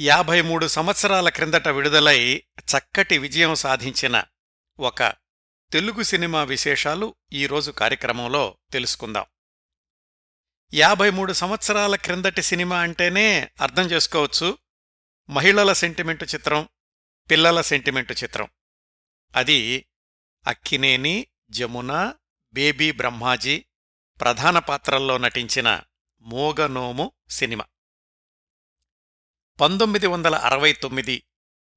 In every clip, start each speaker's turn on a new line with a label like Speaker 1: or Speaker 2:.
Speaker 1: యాభై మూడు సంవత్సరాల క్రిందట విడుదలై చక్కటి విజయం సాధించిన ఒక తెలుగు సినిమా విశేషాలు ఈరోజు కార్యక్రమంలో తెలుసుకుందాం. యాభై మూడు సంవత్సరాల క్రిందటి సినిమా అంటేనే అర్థం చేసుకోవచ్చు. మహిళల సెంటిమెంటు చిత్రం పిల్లల సెంటిమెంటు చిత్రం. అది అక్కినేని జమున బేబీ బ్రహ్మాజీ ప్రధాన పాత్రల్లో నటించిన మోగనోము సినిమా. పంతొమ్మిది వందల అరవై తొమ్మిది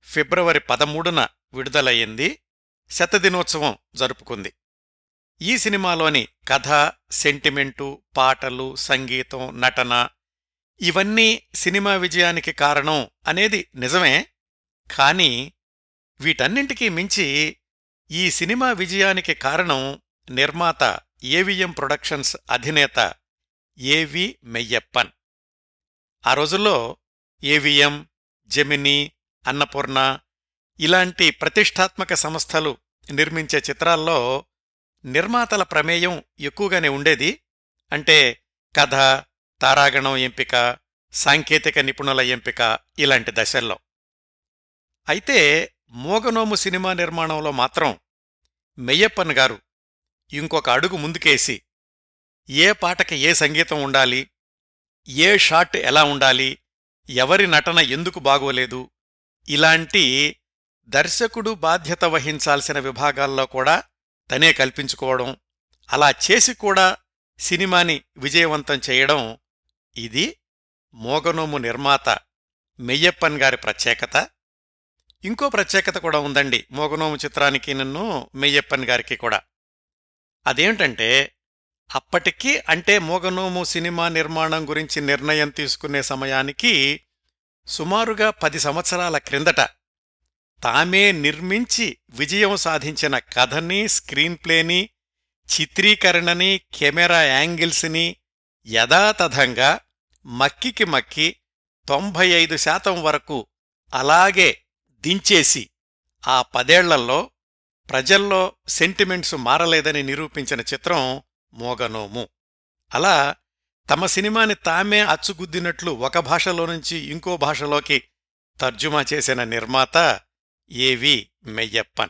Speaker 1: ఫిబ్రవరి పదమూడున విడుదలయ్యింది శతదినోత్సవం జరుపుకుంది. ఈ సినిమాలోని కథ సెంటిమెంటు పాటలు సంగీతం నటన ఇవన్నీ సినిమా విజయానికి కారణం అనేది నిజమే కానీ వీటన్నింటికీ మించి ఈ సినిమా విజయానికి కారణం నిర్మాత ఏవిఎం ప్రొడక్షన్స్ అధినేత ఏవి మెయ్యప్పన్. ఆ రోజుల్లో ఏవిఎం జెమిని అన్నపూర్ణ ఇలాంటి ప్రతిష్టాత్మక సంస్థలు నిర్మించే చిత్రాల్లో నిర్మాతల ప్రమేయం ఎక్కువగానే ఉండేది. అంటే కథ తారాగణం ఎంపిక సాంకేతిక నిపుణుల ఎంపిక ఇలాంటి దశల్లో. అయితే మోగనోము సినిమా నిర్మాణంలో మాత్రం మెయ్యప్పన్ గారు ఇంకొక అడుగు ముందుకేసి ఏ పాటకి ఏ సంగీతం ఉండాలి ఏ షాట్ ఎలా ఉండాలి ఎవరి నటన ఎందుకు బాగోలేదు? ఇలాంటి దర్శకుడు బాధ్యత వహించాల్సిన విభాగాల్లో కూడా తనే కల్పించుకోవడం అలా చేసి కూడా సినిమాని విజయవంతం చేయడం ఇది మోగనోము నిర్మాత మెయ్యప్పన్ గారి ప్రత్యేకత. ఇంకో ప్రత్యేకత కూడా ఉందండి మోగనోము చిత్రానికి నన్ను మెయ్యప్పన్ గారికి కూడా. అదేంటంటే అప్పటికి అంటే మోగనోము సినిమా నిర్మాణం గురించి నిర్ణయం తీసుకునే సమయానికి సుమారుగా పది సంవత్సరాల క్రిందట తామే నిర్మించి విజయం సాధించిన కథని స్క్రీన్ ప్లేని చిత్రీకరణని కెమెరా యాంగిల్స్ని యథాతథంగా మక్కికి మక్కి తొంభై ఐదు శాతం వరకు అలాగే దించేసి ఆ పదేళ్ళలో ప్రజల్లో సెంటిమెంట్స్ మారలేదని నిరూపించిన చిత్రం మోగనోము. అలా తమ సినిమాని తామే అచ్చుగుద్దినట్లు ఒక భాషలో నుంచి ఇంకో భాషలోకి తర్జుమా చేసిన నిర్మాత ఏవి మెయ్యప్పన్.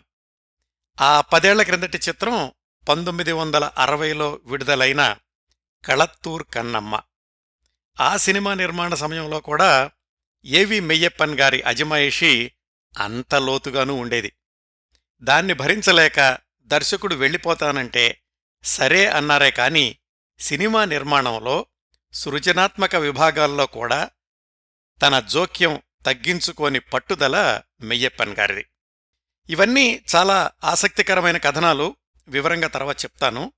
Speaker 1: ఆ పదేళ్ళ క్రిందటి చిత్రం పంతొమ్మిది వందల అరవైలో విడుదలైన కళత్తూర్ కన్నమ్మ. ఆ సినిమా నిర్మాణ సమయంలో కూడా ఏవి మెయ్యప్పన్ గారి అజమాయిషి అంత లోతుగానూ ఉండేది. దాన్ని భరించలేక దర్శకుడు వెళ్ళిపోతానంటే సరే అన్నారే కాని సినిమా నిర్మాణంలో సృజనాత్మక విభాగాల్లో కూడా తన జోక్యం తగ్గించుకోని పట్టుదల మెయ్యప్పన్ గారిది. ఇవన్నీ చాలా ఆసక్తికరమైన కథనాలు. వివరంగా తర్వాత చెప్తాను.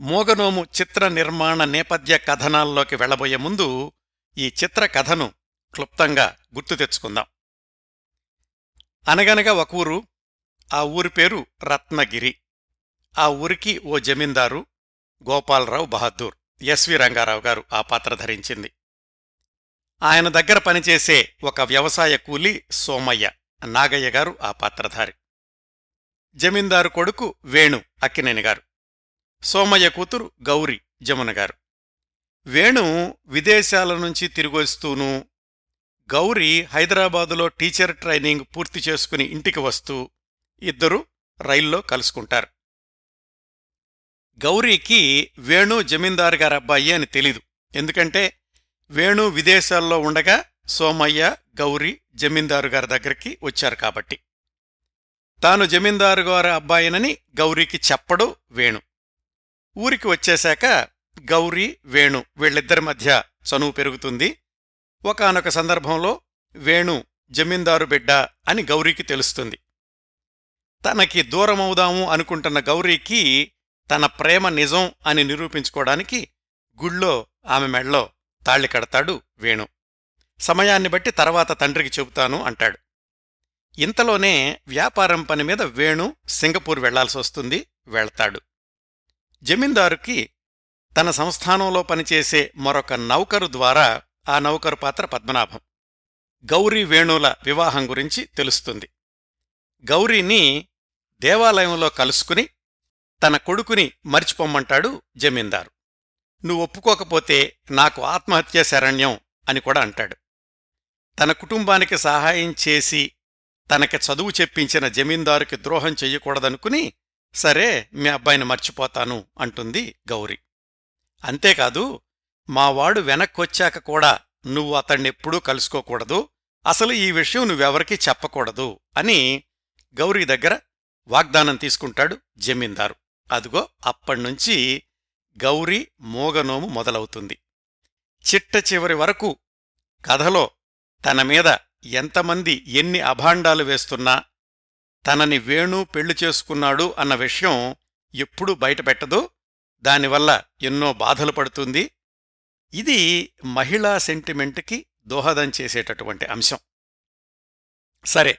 Speaker 1: మోగనోము చిత్ర నిర్మాణ నేపథ్య కథనాల్లోకి వెళ్ళబోయే ముందు ఈ చిత్ర కథను క్లుప్తంగా గుర్తు తెచ్చుకుందాం. అనగనగా ఒక ఊరు ఆ ఊరి పేరు రత్నగిరి. ఆ ఊరికి ఓ జమీందారు గోపాలరావు బహద్దూర్ ఎస్వి రంగారావు గారు ఆ పాత్ర ధరించింది. ఆయన దగ్గర పనిచేసే ఒక వ్యవసాయ కూలి సోమయ్య నాగయ్య గారు ఆ పాత్రధారి. జమీందారు కొడుకు వేణు అక్కినేని గారు. సోమయ్య కూతురు గౌరి జమున గారు. వేణు విదేశాల నుంచి తిరిగొస్తూనూ గౌరి హైదరాబాదులో టీచర్ ట్రైనింగ్ పూర్తి చేసుకుని ఇంటికి వస్తూ ఇద్దరూ రైల్లో కలుసుకుంటారు. గౌరీకి వేణు జమీందారు గారి అబ్బాయి అని తెలీదు. ఎందుకంటే వేణు విదేశాల్లో ఉండగా సోమయ్య గౌరీ జమీందారు గారి దగ్గరికి వచ్చారు కాబట్టి. తాను జమీందారు గారి అబ్బాయినని గౌరీకి చెప్పడు వేణు. ఊరికి వచ్చేశాక గౌరీ వేణు వీళ్ళిద్దరి మధ్య చనువు పెరుగుతుంది. ఒకనొక సందర్భంలో వేణు జమీందారు బిడ్డ అని గౌరీకి తెలుస్తుంది. తనకి దూరమవుదాము అనుకుంటున్న గౌరీకి తన ప్రేమ నిజం అని నిరూపించుకోవడానికి గుళ్ళో ఆమె మెళ్ళో తాళి కడతాడు వేణు. సమయాన్ని బట్టి తర్వాత తండ్రికి చెబుతాను అంటాడు. ఇంతలోనే వ్యాపారం పని మీద వేణు సింగపూర్ వెళ్ళాల్సి వస్తుంది వెళ్తాడు. జమీందారుకి తన సంస్థానంలో పనిచేసే మరొక నౌకరు ద్వారా ఆ నౌకరు పాత్ర పద్మనాభం. గౌరీ వేణుల వివాహం గురించి తెలుస్తుంది. గౌరీని దేవాలయంలో కలుసుకుని తన కొడుకుని మర్చిపోమ్మంటాడు జమీందారు. నువ్వు ఒప్పుకోకపోతే నాకు ఆత్మహత్య శరణ్యం అని కూడా అంటాడు. తన కుటుంబానికి సహాయం చేసి తనకి చదువు చెప్పించిన జమీందారుకి ద్రోహం చెయ్యకూడదనుకుని సరే మీ అబ్బాయిని మర్చిపోతాను అంటుంది గౌరి. అంతేకాదు మావాడు వెనక్కొచ్చాక కూడా నువ్వు అతణ్ణెప్పుడూ కలుసుకోకూడదు అసలు ఈ విషయం నువ్వెవరికీ చెప్పకూడదు అని గౌరీ దగ్గర వాగ్దానం తీసుకుంటాడు జమీందారు. అదిగో అప్పణ్నుంచి గౌరీ మోగనోము మొదలవుతుంది. చిట్ట చివరి వరకు కథలో తన మీద ఎంతమంది ఎన్ని అభాండాలు వేస్తున్నా తనని వేణు పెళ్ళి చేసుకున్నాడు అన్న విషయం ఎప్పుడూ బయటపెట్టదు. దానివల్ల ఎన్నో బాధలు పడుతుంది. ఇది మహిళా సెంటిమెంట్కి దోహదం చేసేటటువంటి అంశం. సరే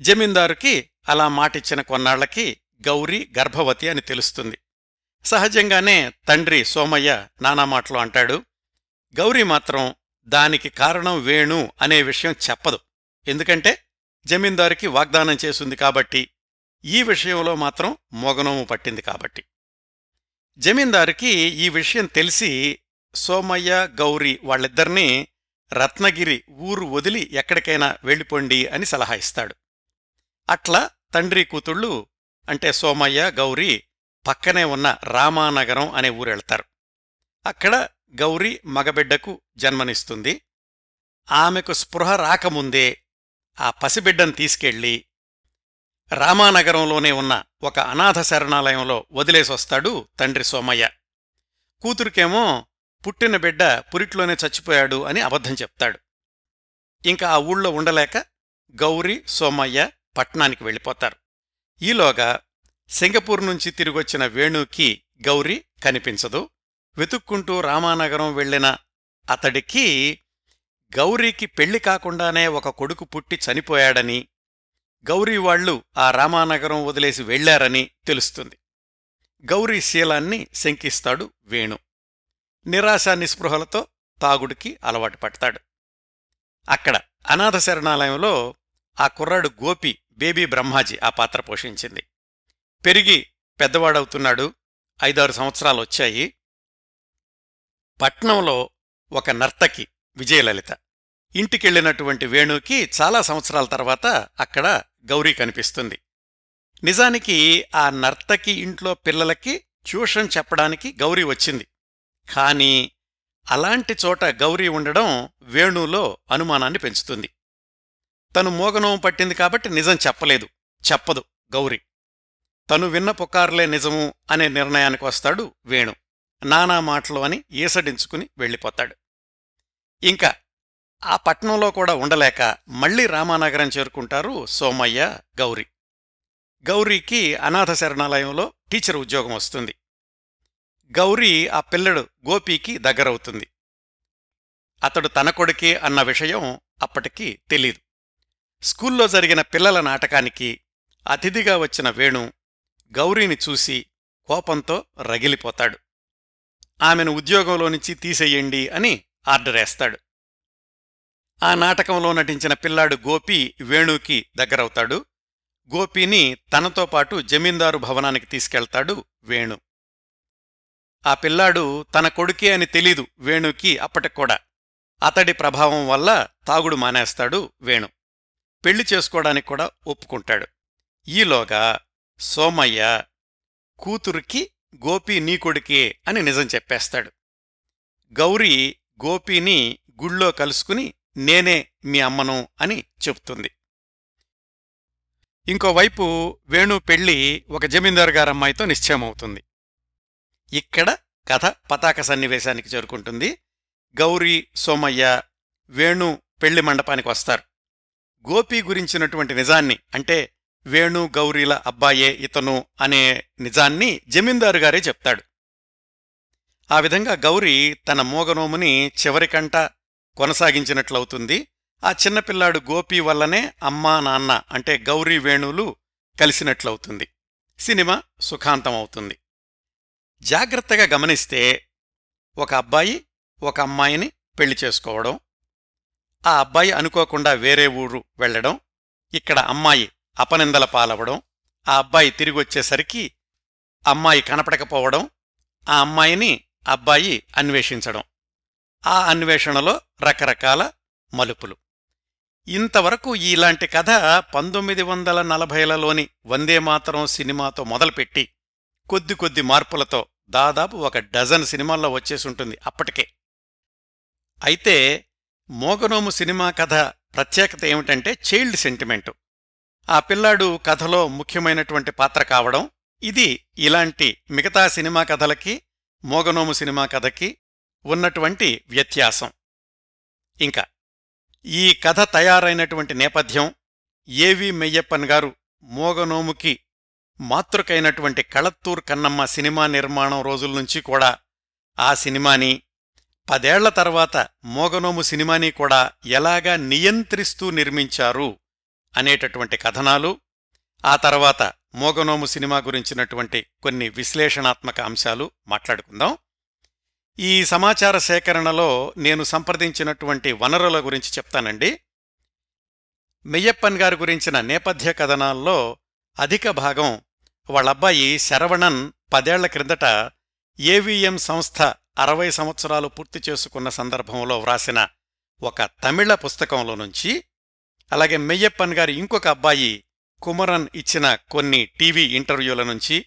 Speaker 1: జమీందారుకి అలా మాటిచ్చిన కొన్నాళ్ళకి గౌరీ గర్భవతి అని తెలుస్తుంది. సహజంగానే తండ్రి సోమయ్య నానా మాటలు అంటాడు. గౌరీ మాత్రం దానికి కారణం వేణు అనే విషయం చెప్పదు. ఎందుకంటే జమీందారుకి వాగ్దానం చేసింది కాబట్టి ఈ విషయంలో మాత్రం మోగనోము పట్టింది కాబట్టి. జమీందారుకి ఈ విషయం తెలిసి సోమయ్య గౌరీ వాళ్ళిద్దరినీ రత్నగిరి ఊరు వదిలి ఎక్కడికైనా వెళ్ళిపోండి అని సలహా ఇస్తాడు. అట్లా తండ్రి కూతుళ్ళు అంటే సోమయ్య గౌరీ పక్కనే ఉన్న రామానగరం అనే ఊరెళ్తారు. అక్కడ గౌరీ మగబిడ్డకు జన్మనిస్తుంది. ఆమెకు స్పృహ రాకముందే ఆ పసిబిడ్డను తీసుకెళ్ళి రామానగరంలోనే ఉన్న ఒక అనాథ శరణాలయంలో వదిలేసొస్తాడు తండ్రి సోమయ్య. కూతురికేమో పుట్టిన బిడ్డ పురిట్లోనే చచ్చిపోయాడు అని అబద్ధం చెప్తాడు. ఇంకా ఆ ఊళ్ళో ఉండలేక గౌరీ సోమయ్య పట్నానికి వెళ్ళిపోతారు. ఈలోగా సింగపూర్ నుంచి తిరిగొచ్చిన వేణుకి గౌరీ కనిపించదు. వెతుక్కుంటూ రామానగరం వెళ్ళిన అతడికి గౌరీకి పెళ్ళి కాకుండానే ఒక కొడుకు పుట్టి చనిపోయాడని గౌరీ వాళ్ళు ఆ రామానగరం వదిలేసి వెళ్ళారని తెలుస్తుంది. గౌరీ శీలాన్ని శంకిస్తాడు వేణు. నిరాశ నిస్పృహలతో తాగుడికి అలవాటు పడతాడు. అక్కడ అనాథ శరణాలయంలో ఆ కుర్రాడు గోపి బేబీ బ్రహ్మాజీ ఆ పాత్ర పోషించింది. పెరిగి పెద్దవాడవుతున్నాడు ఐదారు సంవత్సరాలు వచ్చాయి. పట్నంలో ఒక నర్తకి విజయలలిత. ఇంటికెళ్ళినటువంటి వేణుకి చాలా సంవత్సరాల తర్వాత అక్కడ గౌరీ కనిపిస్తుంది. నిజానికి ఆ నర్తకి ఇంట్లో పిల్లలకి ట్యూషన్ చెప్పడానికి గౌరీ వచ్చింది. కాని అలాంటి చోట గౌరీ ఉండడం వేణులో అనుమానాన్ని పెంచుతుంది. తను మోగనోము పట్టింది కాబట్టి నిజం చెప్పలేదు. చెప్పదు. గౌరీ. తను విన్న పుకార్లే నిజము అనే నిర్ణయానికి వస్తాడు వేణు. నానా మాటలు అని ఈసడించుకుని వెళ్ళిపోతాడు. ఇంకా ఆ పట్నంలో కూడా ఉండలేక మళ్ళీ రామానగరం చేరుకుంటారు సోమయ్య గౌరీ. గౌరీకి అనాథ శరణాలయంలో టీచర్ ఉద్యోగం వస్తుంది. గౌరీ ఆ పిల్లడు గోపీకి దగ్గరవుతుంది. అతడు తన కొడుకే అన్న విషయం అప్పటికి తెలీదు. స్కూల్లో జరిగిన పిల్లల నాటకానికి అతిథిగా వచ్చిన వేణు గౌరీని చూసి కోపంతో రగిలిపోతాడు. ఆమెను ఉద్యోగంలో నుంచి తీసేయండి అని ఆర్డరేస్తాడు ఆ నాటకంలో నటించిన పిల్లాడు గోపి వేణుకి దగ్గరవుతాడు. గోపీని తనతో పాటు జమీందారు భవనానికి తీసుకెళ్తాడు వేణు. ఆ పిల్లాడు తన కొడుకే అని తెలీదు వేణుకి అప్పటికూడా అతడి ప్రభావం వల్ల తాగుడు మానేస్తాడు వేణు. పెళ్ళి చేసుకోవడానికి కూడా ఒప్పుకుంటాడు. ఈలోగా సోమయ్య కూతురికి గోపి నీ కొడుకే అని నిజం చెప్పేస్తాడు. గౌరీ గోపీని గుళ్ళో కలుసుకుని నేనే మీ అమ్మను అని చెప్తుంది ఇంకోవైపు వేణు పెళ్ళి ఒక జమీందారు గారమ్మాయితో నిశ్చయమవుతుంది. ఇక్కడ కథ పతాక సన్నివేశానికి చేరుకుంటుంది. గౌరీ సోమయ్య వేణు పెళ్ళి మండపానికి వస్తారు. గోపి గురించినటువంటి నిజాన్ని అంటే వేణు గౌరీల అబ్బాయే ఇతను అనే నిజాన్ని జమీందారు గారే చెప్తాడు. ఆ విధంగా గౌరీ తన మోగనోముని చివరికంట కొనసాగించినట్లవుతుంది. ఆ చిన్నపిల్లాడు గోపి వల్లనే అమ్మా నాన్న అంటే గౌరీ వేణువులు కలిసినట్లవుతుంది. సినిమా సుఖాంతమవుతుంది. జాగ్రత్తగా గమనిస్తే ఒక అబ్బాయి ఒక అమ్మాయిని పెళ్ళి చేసుకోవడం ఆ అబ్బాయి అనుకోకుండా వేరే ఊరు వెళ్ళడం ఇక్కడ అమ్మాయి అపనిందల పాలవడం ఆ అబ్బాయి తిరిగొచ్చేసరికి అమ్మాయి కనపడకపోవడం ఆ అమ్మాయిని అబ్బాయి అన్వేషించడం. ఆ అన్వేషణలో రకరకాల మలుపులు. ఇంతవరకు ఇలాంటి కథ పంతొమ్మిది వందల నలభైలలోని వందేమాతరం సినిమాతో మొదలుపెట్టి కొద్ది కొద్ది మార్పులతో దాదాపు ఒక డజన్ సినిమాల్లో వచ్చేసుంటుంది అప్పటికే. అయితే మోగనోము సినిమా కథ ప్రత్యేకత ఏమిటంటే చైల్డ్ సెంటిమెంటు. ఆ పిల్లాడు కథలో ముఖ్యమైనటువంటి పాత్ర కావడం ఇది ఇలాంటి మిగతా సినిమా కథలకి మోగనోము సినిమా కథకి ఉన్నటువంటి వ్యత్యాసం. ఇంకా ఈ కథ తయారైనటువంటి నేపథ్యం ఏవి మెయ్యప్పన్ గారు మోగనోముకి మాతృకైనటువంటి కళత్తూర్ కన్నమ్మ సినిమా నిర్మాణం రోజుల నుంచి కూడా ఆ సినిమాని పదేళ్ళ తర్వాత మోగనోము సినిమాని కూడా ఎలాగా నియంత్రిస్తూ నిర్మించారు అనేటటువంటి కథనాలు ఆ తర్వాత మోగనోము సినిమా గురించినటువంటి కొన్ని విశ్లేషణాత్మక అంశాలు మాట్లాడుకుందాం. ఈ సమాచార సేకరణలో నేను సంప్రదించినటువంటి వనరుల గురించి చెప్తానండి. మెయ్యప్పన్ గారి గురించిన నేపథ్య కథనాల్లో అధిక భాగం వాళ్ళబ్బాయి శరవణన్ పదేళ్ళ క్రిందట ఏవిఎం సంస్థ అరవై సంవత్సరాలు పూర్తి చేసుకున్న సందర్భంలో వ్రాసిన ఒక తమిళ పుస్తకంలో నుంచి అలాగే మెయ్యప్పన్ గారి ఇంకొక అబ్బాయి కుమరన్ ఇచ్చిన కొన్ని టీవీ ఇంటర్వ్యూల నుంచి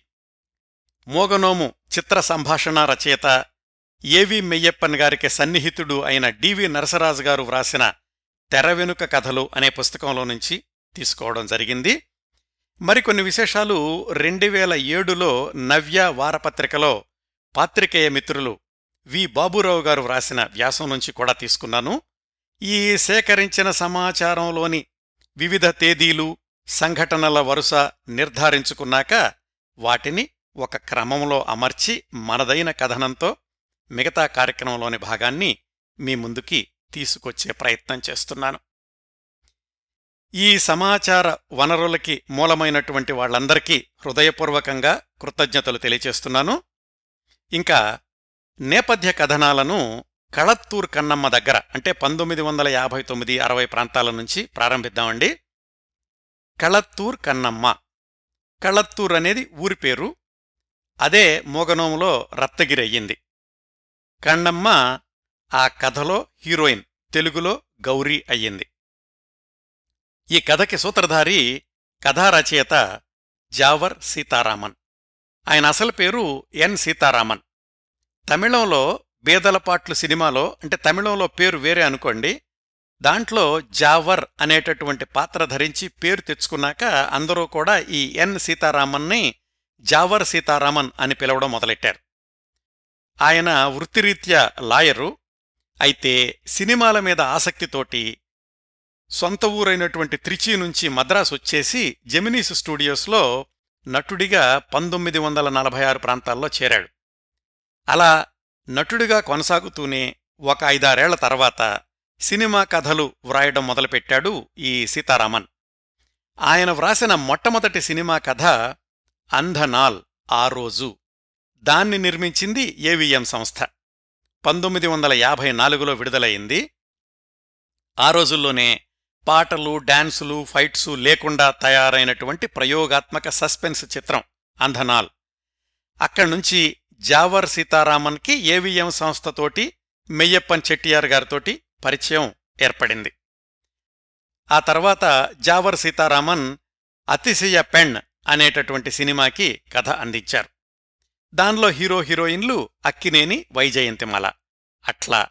Speaker 1: మోగనోము చిత్ర సంభాషణ రచయిత ఏవి మెయ్యప్పన్ గారికి సన్నిహితుడు అయిన డివి నరసరాజు గారు వ్రాసిన తెర వెనుక కథలు అనే పుస్తకంలో నుంచి తీసుకోవడం జరిగింది. మరికొన్ని విశేషాలు రెండు వేల ఏడులో నవ్య వారపత్రికలో పాత్రికేయ మిత్రులు వి. బాబురావు గారు వ్రాసిన వ్యాసం నుంచి కూడా తీసుకున్నాను. ఈ సేకరించిన సమాచారంలోని వివిధ తేదీలు సంఘటనల వరుస నిర్ధారించుకున్నాక వాటిని ఒక క్రమంలో అమర్చి మనదైన కథనంతో మిగతా కార్యక్రమంలోని భాగాన్ని మీ ముందుకి తీసుకొచ్చే ప్రయత్నం చేస్తున్నాను. ఈ సమాచార వనరులకి మూలమైనటువంటి వాళ్ళందరికీ హృదయపూర్వకంగా కృతజ్ఞతలు తెలియచేస్తున్నాను ఇంకా నేపథ్య కథనాలను కళత్తూర్ కన్నమ్మ దగ్గర అంటే పంతొమ్మిది వందల యాభై తొమ్మిది అరవై ప్రాంతాల నుంచి ప్రారంభిద్దామండి. కళత్తూర్ కన్నమ్మ. కళత్తూర్ అనేది ఊరి పేరు. అదే మోగనోములో రత్తగిరి అయ్యింది కన్నమ్మ ఆ కథలో హీరోయిన్ తెలుగులో గౌరీ అయ్యింది. ఈ కథకి సూత్రధారి కథారచయిత జావర్ సీతారామన్. ఆయన అసలు పేరు ఎన్ సీతారామన్. తమిళంలో బేదలపాట్లు సినిమాలో అంటే తమిళంలో పేరు వేరే అనుకోండి దాంట్లో జావర్ అనేటటువంటి పాత్ర ధరించి పేరు తెచ్చుకున్నాక అందరూ కూడా ఈ ఎన్ సీతారామన్ని జావర్ సీతారామన్ అని పిలవడం మొదలెట్టారు. ఆయన వృత్తిరీత్యా లాయరు. అయితే సినిమాల మీద ఆసక్తితోటి సొంత ఊరైనటువంటి త్రిచి నుంచి మద్రాసు వచ్చేసి జెమినీస్ స్టూడియోస్లో నటుడిగా పంతొమ్మిది వందల నలభై ఆరు ప్రాంతాల్లో చేరాడు. అలా నటుడిగా కొనసాగుతూనే ఒక ఐదారేళ్ళ తర్వాత సినిమా కథలు వ్రాయడం మొదలుపెట్టాడు ఈ సీతారామన్. ఆయన వ్రాసిన మొట్టమొదటి సినిమా కథ అంధనాల్ ఆ రోజు. దాన్ని నిర్మించింది ఏవిఎం సంస్థ. పంతొమ్మిది వందల యాభై నాలుగులో విడుదలయింది ఆ రోజుల్లోనే పాటలు డాన్సులు ఫైట్సు లేకుండా తయారైనటువంటి ప్రయోగాత్మక సస్పెన్స్ చిత్రం అంధనాల్. అక్కడ్నుంచి జావర్ సీతారామన్కి ఏవిఎం సంస్థతోటి మెయ్యప్పన్ చెట్టియార్ గారితోటి పరిచయం ఏర్పడింది. ఆ తర్వాత జావర్ సీతారామన్ అతిశయ పెణ్ అనేటటువంటి సినిమాకి కథ అందించారు. దానిలో హీరో హీరోయిన్లు అక్కినేని వైజయంతిమల. అట్లా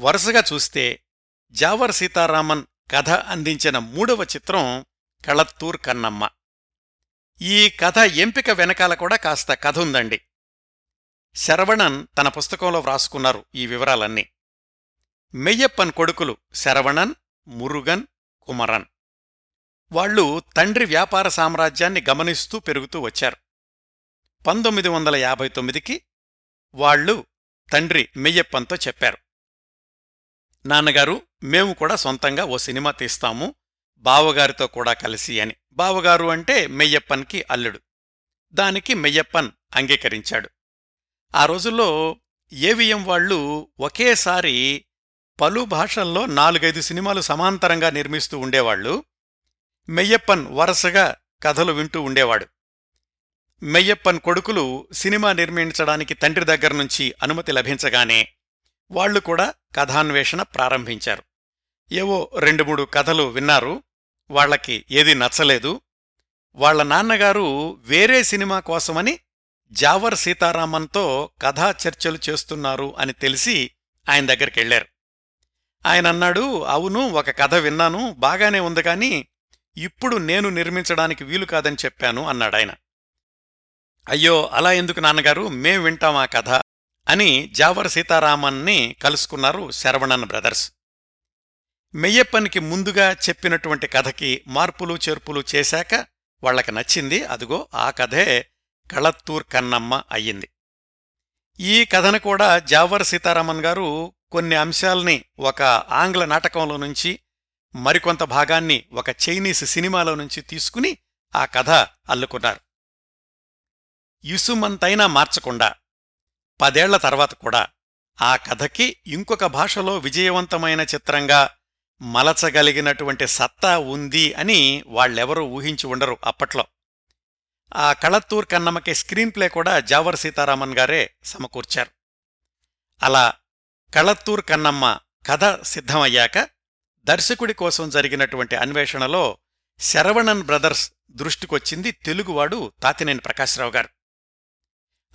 Speaker 1: వరుసగా చూస్తే జావర్ సీతారామన్ కథ అందించిన మూడవ చిత్రం కళత్తూర్ కన్నమ్మ. ఈ కథ ఎంపిక వెనకాల కూడా కాస్త కథ ఉందండి. శరవణన్ తన పుస్తకంలో వ్రాసుకున్నారు ఈ వివరాలన్నీ. మెయ్యప్పన్ కొడుకులు శరవణన్ మురుగన్ కుమరన్. వాళ్ళు తండ్రి వ్యాపార సామ్రాజ్యాన్ని గమనిస్తూ పెరుగుతూ వచ్చారు. పంతొమ్మిది వందల యాభై తొమ్మిదికి వాళ్ళు తండ్రి మెయ్యప్పన్తో చెప్పారు. నాన్నగారు మేము కూడా సొంతంగా ఓ సినిమా తీస్తాము బావగారితో కూడా కలిసి అని. బావగారు అంటే మెయ్యప్పన్కి అల్లుడు. దానికి మెయ్యప్పన్ అంగీకరించాడు. ఆ రోజుల్లో ఏవిఎం వాళ్ళు ఒకేసారి పలు భాషల్లో నాలుగైదు సినిమాలు సమాంతరంగా నిర్మిస్తూ ఉండేవాళ్ళు మెయ్యప్పన్ వరుసగా కథలు వింటూ ఉండేవాడు. మెయ్యప్పన్ కొడుకులు సినిమా నిర్మించడానికి తండ్రి దగ్గర నుంచి అనుమతి లభించగానే వాళ్ళు కూడా కథాన్వేషణ ప్రారంభించారు. ఏవో రెండు మూడు కథలు విన్నారు. వాళ్ళకి ఏదీ నచ్చలేదు. వాళ్ళ నాన్నగారు వేరే సినిమా కోసమని జావర్ సీతారామన్తో కథా చర్చలు చేస్తున్నారు అని తెలిసి ఆయన దగ్గరికెళ్ళారు ఆయన అన్నాడు అవును ఒక కథ విన్నాను బాగానే ఉంది కాని ఇప్పుడు నేను నిర్మించడానికి వీలు కాదని చెప్పాను అన్నాడాయన. అయ్యో అలా ఎందుకు నాన్నగారు? మేం వింటాం ఆ కథ అని జావర్ సీతారామన్ని కలుసుకున్నారు శరవణన్ బ్రదర్స్. మెయ్యప్పనికి ముందుగా చెప్పినటువంటి కథకి మార్పులు చేర్పులు చేశాక వాళ్ళకి నచ్చింది అదుగో ఆ కథే కళత్తూర్ కన్నమ్మ అయ్యింది. ఈ కథను కూడా జావర్ సీతారామన్ గారు కొన్ని అంశాల్ని ఒక ఆంగ్ల నాటకంలో నుంచి మరికొంత భాగాన్ని ఒక చైనీస్ సినిమాలో నుంచి తీసుకుని ఆ కథ అల్లుకున్నారు. ఇసుమంతైనా మార్చకుండా పదేళ్ళ తర్వాత కూడా ఆ కథకి ఇంకొక భాషలో విజయవంతమైన చిత్రంగా మలచగలిగినటువంటి సత్తా ఉంది అని వాళ్ళెవరూ ఊహించి ఉండరు అప్పట్లో. ఆ కళత్తూర్ కన్నమ్మకి స్క్రీన్ ప్లే కూడా జావర్ సీతారామన్ గారే సమకూర్చారు. అలా కళత్తూర్ కన్నమ్మ కథ సిద్ధమయ్యాక దర్శకుడి కోసం జరిగినటువంటి అన్వేషణలో శరవణన్ బ్రదర్స్ దృష్టికొచ్చింది తెలుగువాడు తాతినేని ప్రకాశ్రావు గారు.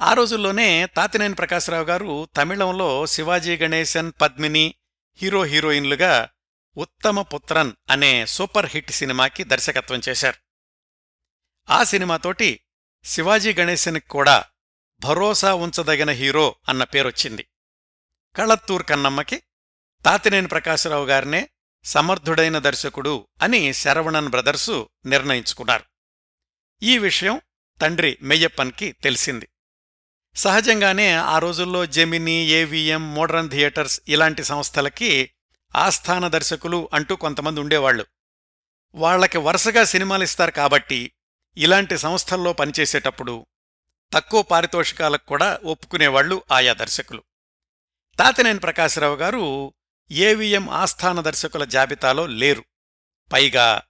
Speaker 1: ఆ రోజుల్లోనే తాతినేని ప్రకాశ్రావు గారు తమిళంలో శివాజీ గణేశన్ పద్మిని హీరో హీరోయిన్లుగా ఉత్తమ పుత్రన్ అనే సూపర్ హిట్ సినిమాకి దర్శకత్వం చేశారు. ఆ సినిమాతోటి శివాజీ గణేశన్కి కూడా భరోసా ఉంచదగిన హీరో అన్న పేరొచ్చింది. కళత్తూర్ కన్నమ్మకి తాతినేని ప్రకాశరావు గారినే సమర్థుడైన దర్శకుడు అని శరవణన్ బ్రదర్సు నిర్ణయించుకున్నారు. ఈ విషయం తండ్రి మెయ్యప్పన్కి తెలిసింది. సహజంగానే ఆ రోజుల్లో జెమిని ఏవిఎం మోడర్న్ థియేటర్స్ ఇలాంటి సంస్థలకి ఆస్థాన దర్శకులు అంటూ కొంతమంది ఉండేవాళ్ళు వాళ్ళకి వరుసగా సినిమాలిస్తారు కాబట్టి ఇలాంటి సంస్థల్లో పనిచేసేటప్పుడు తక్కువ పారితోషికాలకు కూడా ఒప్పుకునేవాళ్ళు ఆయా దర్శకులు. తాతినేని ప్రకాశరావు గారు ఏవిఎం ఆస్థాన దర్శకుల జాబితాలో లేరు. పైగా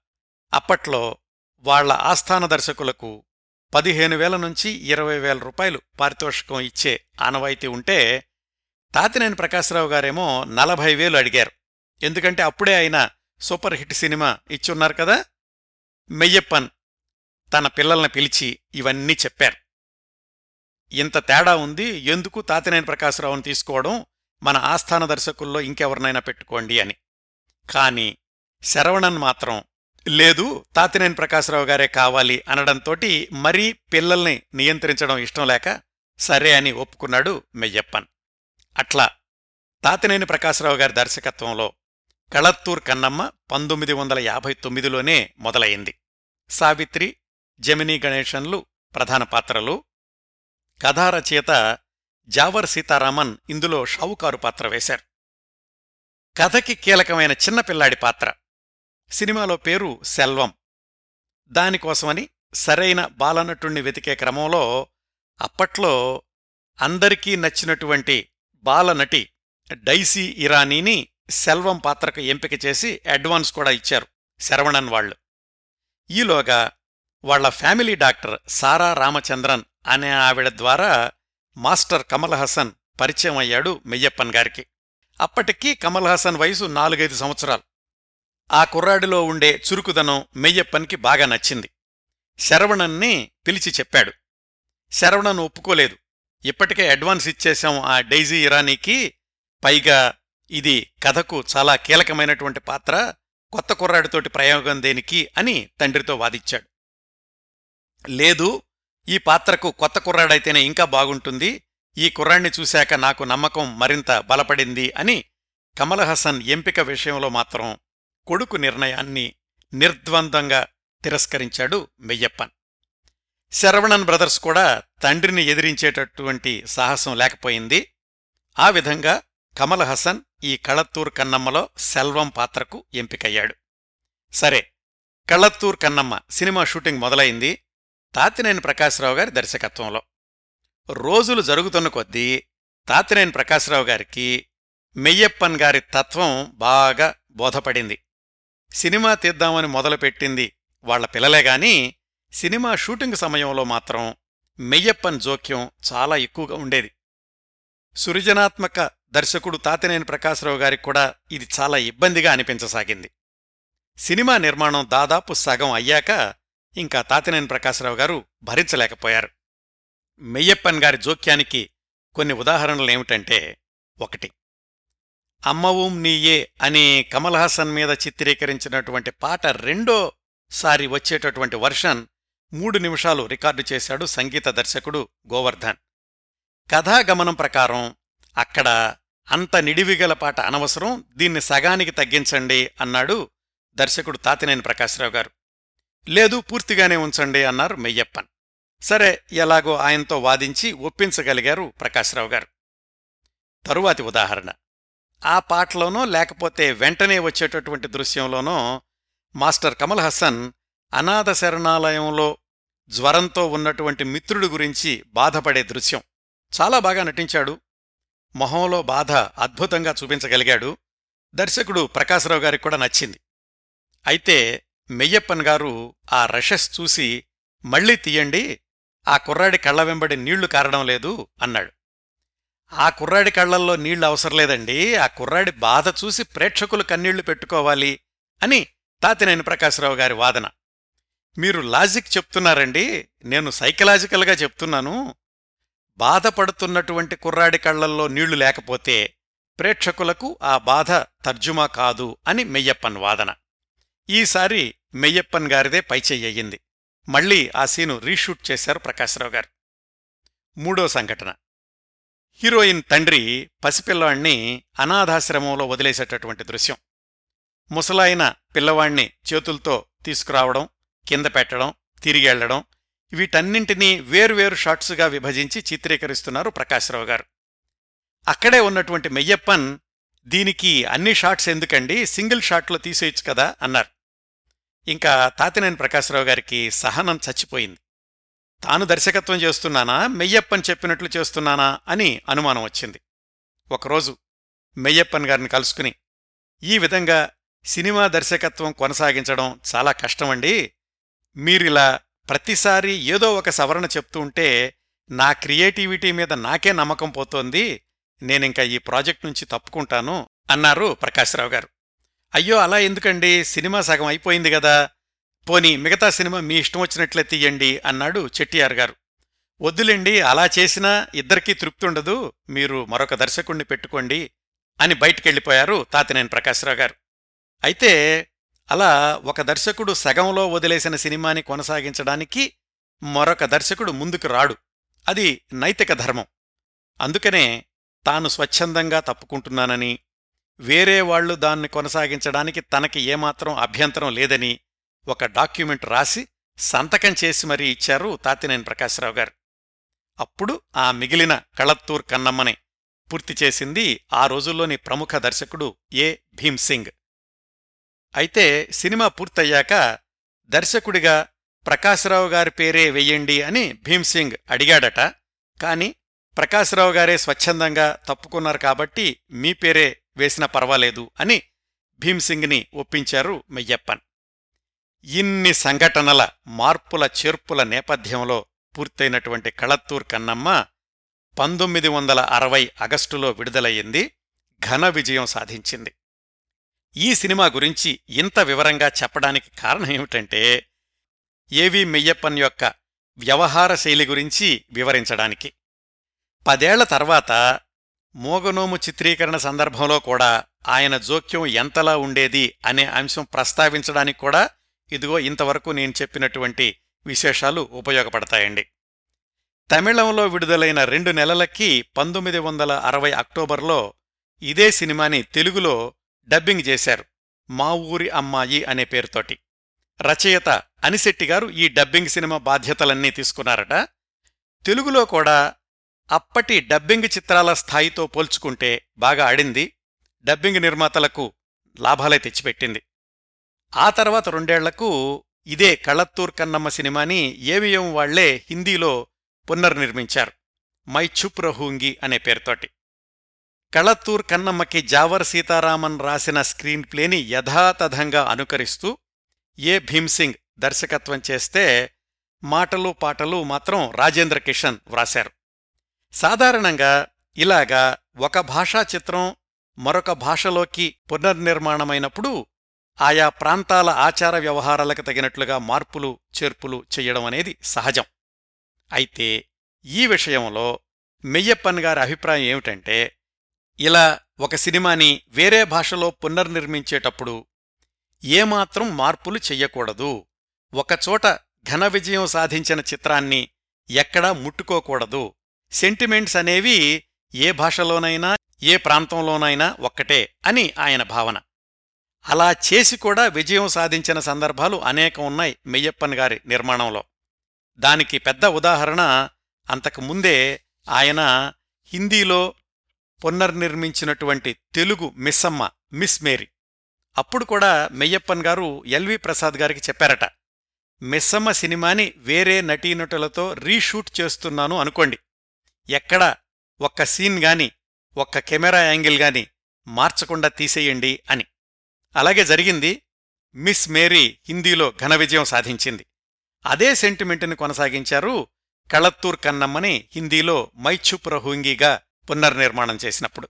Speaker 1: అప్పట్లో వాళ్ళ ఆస్థాన దర్శకులకు పదిహేను వేల నుంచి ఇరవై వేల రూపాయలు పారితోషికం ఇచ్చే ఆనవాయితీ ఉంటే తాతినేని ప్రకాశరావు గారేమో నలభై వేలు అడిగారు. ఎందుకంటే అప్పుడే ఆయన సూపర్ హిట్ సినిమా ఇచ్చున్నారు కదా? మెయ్యప్పన్ తన పిల్లల్ని పిలిచి ఇవన్నీ చెప్పారు. ఇంత తేడా ఉంది ఎందుకు తాతినేని ప్రకాశరావుని తీసుకోవడం? మన ఆస్థాన దర్శకుల్లో ఇంకెవరినైనా పెట్టుకోండి అని. కాని శరవణన్ మాత్రం లేదు తాతినేని ప్రకాశరావు గారే కావాలి అనడంతోటి మరీ పిల్లల్ని నియంత్రించడం ఇష్టం లేక సరే అని ఒప్పుకున్నాడు మెయ్యప్పన్. అట్లా తాతినేని ప్రకాశరావు గారి దర్శకత్వంలో కళత్తూర్ కన్నమ్మ పంతొమ్మిది వందల యాభై తొమ్మిదిలోనే మొదలయింది సావిత్రి జమినీ గణేశన్లు ప్రధాన పాత్రలు. కథారచయిత జావర్ సీతారామన్ ఇందులో షావుకారు పాత్ర వేశారు. కథకి కీలకమైన చిన్నపిల్లాడి పాత్ర. సినిమాలో పేరు సెల్వం. దానికోసమని సరైన బాలనటుణ్ణి వెతికే క్రమంలో అప్పట్లో అందరికీ నచ్చినటువంటి బాలనటి డైసీ ఇరానీని సెల్వం పాత్రకు ఎంపిక చేసి అడ్వాన్స్ కూడా ఇచ్చారు శరవణన్ వాళ్ళు ఈలోగా వాళ్ళ ఫ్యామిలీ డాక్టర్ సారా రామచంద్రన్ అనే ఆవిడ ద్వారా మాస్టర్ కమల్ హసన్ పరిచయం అయ్యాడు మెయ్యప్పన్ గారికి. అప్పటికీ కమల్ హసన్ వయసు నాలుగైదు సంవత్సరాలు. ఆ కుర్రాడిలో ఉండే చురుకుదనం మెయ్యప్పన్కి బాగా నచ్చింది. శరవణన్ని పిలిచి చెప్పాడు. శరవణన్ ఒప్పుకోలేదు. ఇప్పటికే అడ్వాన్స్ ఇచ్చేశాం ఆ డైజీ ఇరానీకి. పైగా ఇది కథకు చాలా కీలకమైనటువంటి పాత్ర. కొత్త కుర్రాడితోటి ప్రయోగం దేనికి అని తండ్రితో వాదిచ్చాడు. లేదు ఈ పాత్రకు కొత్త కుర్రాడైతేనే ఇంకా బాగుంటుంది ఈ కుర్రాణ్ణి చూశాక నాకు నమ్మకం మరింత బలపడింది అని కమల్ హసన్ ఎంపిక విషయంలో మాత్రం కొడుకు నిర్ణయాన్ని నిర్ద్వందంగా తిరస్కరించాడు మెయ్యప్పన్. శరవణన్ బ్రదర్స్ కూడా తండ్రిని ఎదిరించేటటువంటి సాహసం లేకపోయింది. ఆ విధంగా కమల్ హసన్ ఈ కళత్తూర్ కన్నమ్మలో సెల్వం పాత్రకు ఎంపికయ్యాడు. సరే కళత్తూర్ కన్నమ్మ సినిమా షూటింగ్ మొదలైంది. తాతినేని ప్రకాశ్రావు గారి దర్శకత్వంలో. రోజులు జరుగుతున్న కొద్దీ తాతినేని ప్రకాశ్రావు గారికి మెయ్యప్పన్ గారి తత్వం బాగా బోధపడింది. సినిమా తీద్దామని మొదలుపెట్టింది వాళ్ళ పిల్లలే గాని సినిమా షూటింగ్ సమయంలో మాత్రం మెయ్యప్పన్ జోక్యం చాలా ఎక్కువగా ఉండేది. సృజనాత్మక దర్శకుడు తాతినేని ప్రకాశ్రావు గారికి కూడా ఇది చాలా ఇబ్బందిగా అనిపించసాగింది. సినిమా నిర్మాణం దాదాపు సగం అయ్యాక ఇంకా తాతినేని ప్రకాశరావు గారు భరించలేకపోయారు. మెయ్యప్పన్ గారి జోక్యానికి కొన్ని ఉదాహరణలేమిటంటే ఒకటి. అమ్మవూం నీయే అనే కమల్ హాసన్ మీద చిత్రీకరించినటువంటి పాట రెండోసారి వచ్చేటటువంటి వర్షన్ మూడు నిమిషాలు రికార్డు చేశాడు సంగీత దర్శకుడు గోవర్ధన్. కథాగమనం ప్రకారం అక్కడ అంత నిడివిగల పాట అనవసరం దీన్ని సగానికి తగ్గించండి అన్నాడు దర్శకుడు తాతినేని ప్రకాశ్రావు గారు. లేదు పూర్తిగానే ఉంచండి అన్నారు మెయ్యప్పన్. సరే ఎలాగో ఆయనతో వాదించి ఒప్పించగలిగారు ప్రకాశ్రావు గారు. తరువాతి ఉదాహరణ. ఆ పాటలోనో లేకపోతే వెంటనే వచ్చేటటువంటి దృశ్యంలోనో మాస్టర్ కమల్ హసన్ అనాథ శరణాలయంలో జ్వరంతో ఉన్నటువంటి మిత్రుడి గురించి బాధపడే దృశ్యం. చాలా బాగా నటించాడు. మొహంలో బాధ అద్భుతంగా చూపించగలిగాడు. దర్శకుడు ప్రకాశరావు గారికి కూడా నచ్చింది. అయితే మెయ్యప్పన్ గారు ఆ రషెస్ చూసి మళ్ళీ తీయండి ఆ కుర్రాడి కళ్ళ వెంబడి నీళ్ళు కారడం లేదు అన్నాడు. ఆ కుర్రాడి కళ్ళల్లో నీళ్ళు అవసరం లేదండి ఆ కుర్రాడి బాధ చూసి ప్రేక్షకులు కన్నీళ్ళు పెట్టుకోవాలి అని తాతినేని ప్రకాశరావు గారి వాదన. మీరు లాజిక్ చెప్తున్నారండి నేను సైకలాజికల్గా చెప్తున్నాను. బాధపడుతున్నటువంటి కుర్రాడి కళ్ళల్లో నీళ్ళు లేకపోతే ప్రేక్షకులకు ఆ బాధ తర్జుమా కాదు అని మెయ్యప్పన్ వాదన. ఈసారి మెయ్యప్పన్ గారిదే పైచెయ్యింది మళ్ళీ ఆ సీను రీషూట్ చేశారు ప్రకాశరావు గారు. మూడో సంఘటన. హీరోయిన్ తండ్రి పసిపిల్లవాణ్ణి అనాథాశ్రమంలో వదిలేసేటటువంటి దృశ్యం. ముసలాయన పిల్లవాణ్ణి చేతులతో తీసుకురావడం కింద పెట్టడం తిరిగెళ్ళడం వీటన్నింటినీ వేర్వేరు షాట్సుగా విభజించి చిత్రీకరిస్తున్నారు ప్రకాశ్రావు గారు. అక్కడే ఉన్నటువంటి మెయ్యప్పన్ దీనికి అన్ని షాట్స్ ఎందుకండి? సింగిల్ షాట్లో తీసేయచ్చు కదా అన్నారు. ఇంకా తాతినేని ప్రకాశ్రావు గారికి సహనం చచ్చిపోయింది. తాను దర్శకత్వం చేస్తున్నానా మెయ్యప్పన్ చెప్పినట్లు చేస్తున్నానా అని అనుమానం వచ్చింది. ఒకరోజు మెయ్యప్పన్ గారిని కలుసుకుని ఈ విధంగా సినిమా దర్శకత్వం కొనసాగించడం చాలా కష్టమండి. మీరిలా ప్రతిసారి ఏదో ఒక సవరణ చెప్తూ ఉంటే నా క్రియేటివిటీ మీద నాకే నమ్మకం పోతోంది. నేనింక ఈ ప్రాజెక్ట్ నుంచి తప్పుకుంటాను అన్నారు ప్రకాశ్రావు గారు. అయ్యో అలా ఎందుకండి? సినిమా సగం అయిపోయింది కదా. పోని మిగతా సినిమా మీ ఇష్టం వచ్చినట్లే తీయండి అన్నాడు చెట్టియార్ గారు. వద్దులేండి అలా చేసినా ఇద్దరికీ తృప్తి ఉండదు మీరు మరొక దర్శకుణ్ణి పెట్టుకోండి అని బయటికెళ్ళిపోయారు తాతినేని ప్రకాశ్రావు గారు. అయితే అలా ఒక దర్శకుడు సగంలో వదిలేసిన సినిమాని కొనసాగించడానికి మరొక దర్శకుడు ముందుకు రాడు. అది నైతిక ధర్మం. అందుకనే తాను స్వచ్ఛందంగా తప్పుకుంటున్నానని వేరే వాళ్ళు దాన్ని కొనసాగించడానికి తనకి ఏమాత్రం అభ్యంతరం లేదని ఒక డాక్యుమెంట్ రాసి సంతకం చేసి మరీ ఇచ్చారు తాతినేని ప్రకాశ్రావు గారు. అప్పుడు ఆ మిగిలిన కళత్తూర్ కన్నమ్మని పూర్తి చేసింది ఆ రోజుల్లోని ప్రముఖ దర్శకుడు ఏ. భీమ్ సింగ్ అయితే సినిమా పూర్తయ్యాక దర్శకుడిగా ప్రకాశ్రావు గారి పేరే వెయ్యండి అని భీమ్సింగ్ అడిగాడట. కాని ప్రకాశ్రావు గారే స్వచ్ఛందంగా తప్పుకున్నారు కాబట్టి మీ పేరే వేసినా పర్వాలేదు అని భీమ్సింగ్ని ఒప్పించారు మెయ్యప్పన్. ఇన్ని సంఘటనల మార్పుల చేర్పుల నేపథ్యంలో పూర్తయినటువంటి కళత్తూర్ కన్నమ్మ పంతొమ్మిది వందల అరవై ఆగస్టులో విడుదలయ్యింది ఘన విజయం సాధించింది. ఈ సినిమా గురించి ఇంత వివరంగా చెప్పడానికి కారణం ఏమిటంటే ఏవి మెయ్యప్పన్ యొక్క వ్యవహార శైలి గురించి వివరించడానికి. పదేళ్ళ తర్వాత మోగనోము చిత్రీకరణ సందర్భంలో కూడా ఆయన జోక్యం ఎంతలా ఉండేది అనే అంశం ప్రస్తావించడానికి కూడా ఇదిగో ఇంతవరకు నేను చెప్పినటువంటి విశేషాలు ఉపయోగపడతాయండి. తమిళంలో విడుదలైన రెండు నెలలకి పంతొమ్మిది వందల అరవై అక్టోబర్లో ఇదే సినిమాని తెలుగులో డబ్బింగ్ చేశారు మా ఊరి అమ్మాయి అనే పేరుతోటి. రచయిత అనిశెట్టి గారు ఈ డబ్బింగ్ సినిమా బాధ్యతలన్నీ తీసుకున్నారట. తెలుగులో కూడా అప్పటి డబ్బింగ్ చిత్రాల స్థాయితో పోల్చుకుంటే బాగా ఆడింది. డబ్బింగ్ నిర్మాతలకు లాభాలే తెచ్చిపెట్టింది. ఆ తర్వాత రెండేళ్ళకు ఇదే కళత్తూర్ కన్నమ్మ సినిమాని ఏవిఎం వాళ్ళే హిందీలో పునర్నిర్మించారు. మై చుప్ రహూంగి అనే పేరుతోటి. కళత్తూర్ కన్నమ్మకి జావర్ సీతారామన్ రాసిన స్క్రీన్ ప్లేని యథాతథంగా అనుకరిస్తూ ఏ భీమ్సింగ్ దర్శకత్వం చేస్తే మాటలు పాటలు మాత్రం రాజేంద్ర కిషన్ వ్రాశారు. సాధారణంగా ఇలాగా ఒక భాషా చిత్రం మరొక భాషలోకి పునర్నిర్మాణమైనప్పుడు ఆయా ప్రాంతాల ఆచార వ్యవహారాలకు తగినట్లుగా మార్పులు చేర్పులు చెయ్యడం అనేది సహజం. అయితే ఈ విషయంలో మెయ్యప్పన్ గారి అభిప్రాయం ఏమిటంటే ఇలా ఒక సినిమాని వేరే భాషలో పునర్నిర్మించేటప్పుడు ఏమాత్రం మార్పులు చెయ్యకూడదు. ఒకచోట ఘన విజయం సాధించిన చిత్రాన్ని ఎక్కడా ముట్టుకోకూడదు. సెంటిమెంట్స్ అనేవి ఏ భాషలోనైనా ఏ ప్రాంతంలోనైనా ఒక్కటే అని ఆయన భావన. అలా చేసి కూడా విజయం సాధించిన సందర్భాలు అనేకం ఉన్నాయి మెయ్యప్పన్ గారి నిర్మాణంలో. దానికి పెద్ద ఉదాహరణ అంతకు ముందే ఆయన హిందీలో పునర్నిర్మించినటువంటి తెలుగు మిస్సమ్మ మిస్ మేరీ. అప్పుడు కూడా మెయ్యప్పన్ గారు ఎల్వి ప్రసాద్ గారికి చెప్పారట మిస్సమ్మ సినిమాని వేరే నటీనటులతో రీషూట్ చేస్తున్నాను అనుకోండి. ఎక్కడ ఒక్క సీన్ గాని ఒక్క కెమెరా యాంగిల్ గాని మార్చకుండా తీసేయండి అని. అలాగే జరిగింది. మిస్ మేరీ హిందీలో ఘన విజయం సాధించింది. అదే సెంటిమెంటుని కొనసాగించారు కళత్తూర్ కన్నమ్మని హిందీలో మైచుప్రహుంగిగా పునర్నిర్మాణం చేసినప్పుడు.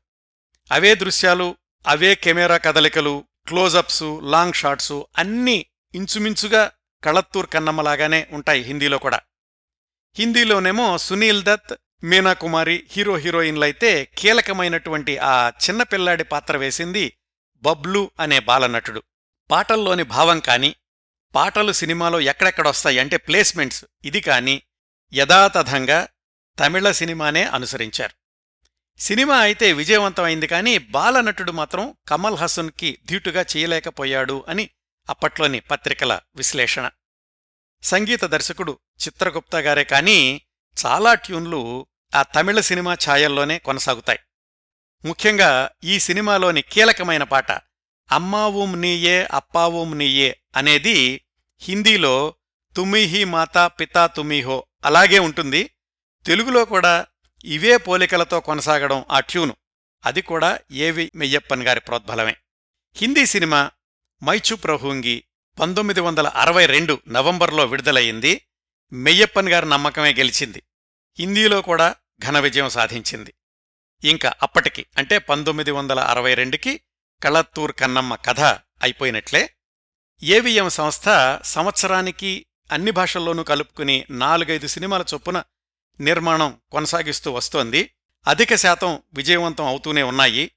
Speaker 1: అవే దృశ్యాలు అవే కెమెరా కదలికలు క్లోజప్సు లాంగ్ షాట్సు అన్నీ ఇంచుమించుగా కళత్తూర్ కన్నమ్మలాగానే ఉంటాయి హిందీలో కూడా. హిందీలోనేమో సునీల్ దత్ మీనాకుమారి హీరో హీరోయిన్లైతే కీలకమైనటువంటి ఆ చిన్నపిల్లాడి పాత్ర వేసింది బబ్లు అనే బాలనటుడు. పాటల్లోని భావం కాని పాటలు సినిమాలో ఎక్కడెక్కడొస్తాయి అంటే ప్లేస్మెంట్స్ ఇది కాని యథాతథంగా తమిళ సినిమానే అనుసరించారు. సినిమా అయితే విజయవంతమైంది కానీ బాలనటుడు మాత్రం కమల్ హసన్కి ధీటుగా చేయలేకపోయాడు అని అప్పట్లోని పత్రికల విశ్లేషణ. సంగీత దర్శకుడు చిత్రగుప్తా గారే కానీ చాలా ట్యూన్లు ఆ తమిళ సినిమా ఛాయల్లోనే కొనసాగుతాయి. ముఖ్యంగా ఈ సినిమాలోని కీలకమైన పాట అమ్మావూం నీయే అప్పావూం నీయే అనేది హిందీలో తుమ్మిహి మాతా పితా తుమ్మిహో అలాగే ఉంటుంది. తెలుగులో కూడా ఇవే పోలికలతో కొనసాగడం ఆ ట్యూను. అది కూడా ఏవి మెయ్యప్పన్ గారి ప్రోద్బలమే. హిందీ సినిమా మైచు ప్రహూంగి పంతొమ్మిది వందల అరవై రెండు నవంబర్లో విడుదలయ్యింది. మెయ్యప్పన్ గారి నమ్మకమే గెలిచింది. హిందీలో కూడా ఘన విజయం సాధించింది. ఇంకా అప్పటికి అంటే పంతొమ్మిది వందల అరవై రెండుకి కళత్తూర్ కన్నమ్మ కథ అయిపోయినట్లే ఏవిఎం సంస్థ సంవత్సరానికి అన్ని భాషల్లోనూ కలుపుకుని నాలుగైదు సినిమాల చొప్పున నిర్మాణం కొనసాగిస్తూ వస్తోంది. అధిక శాతం విజయవంతం అవుతూనే ఉన్నాయి.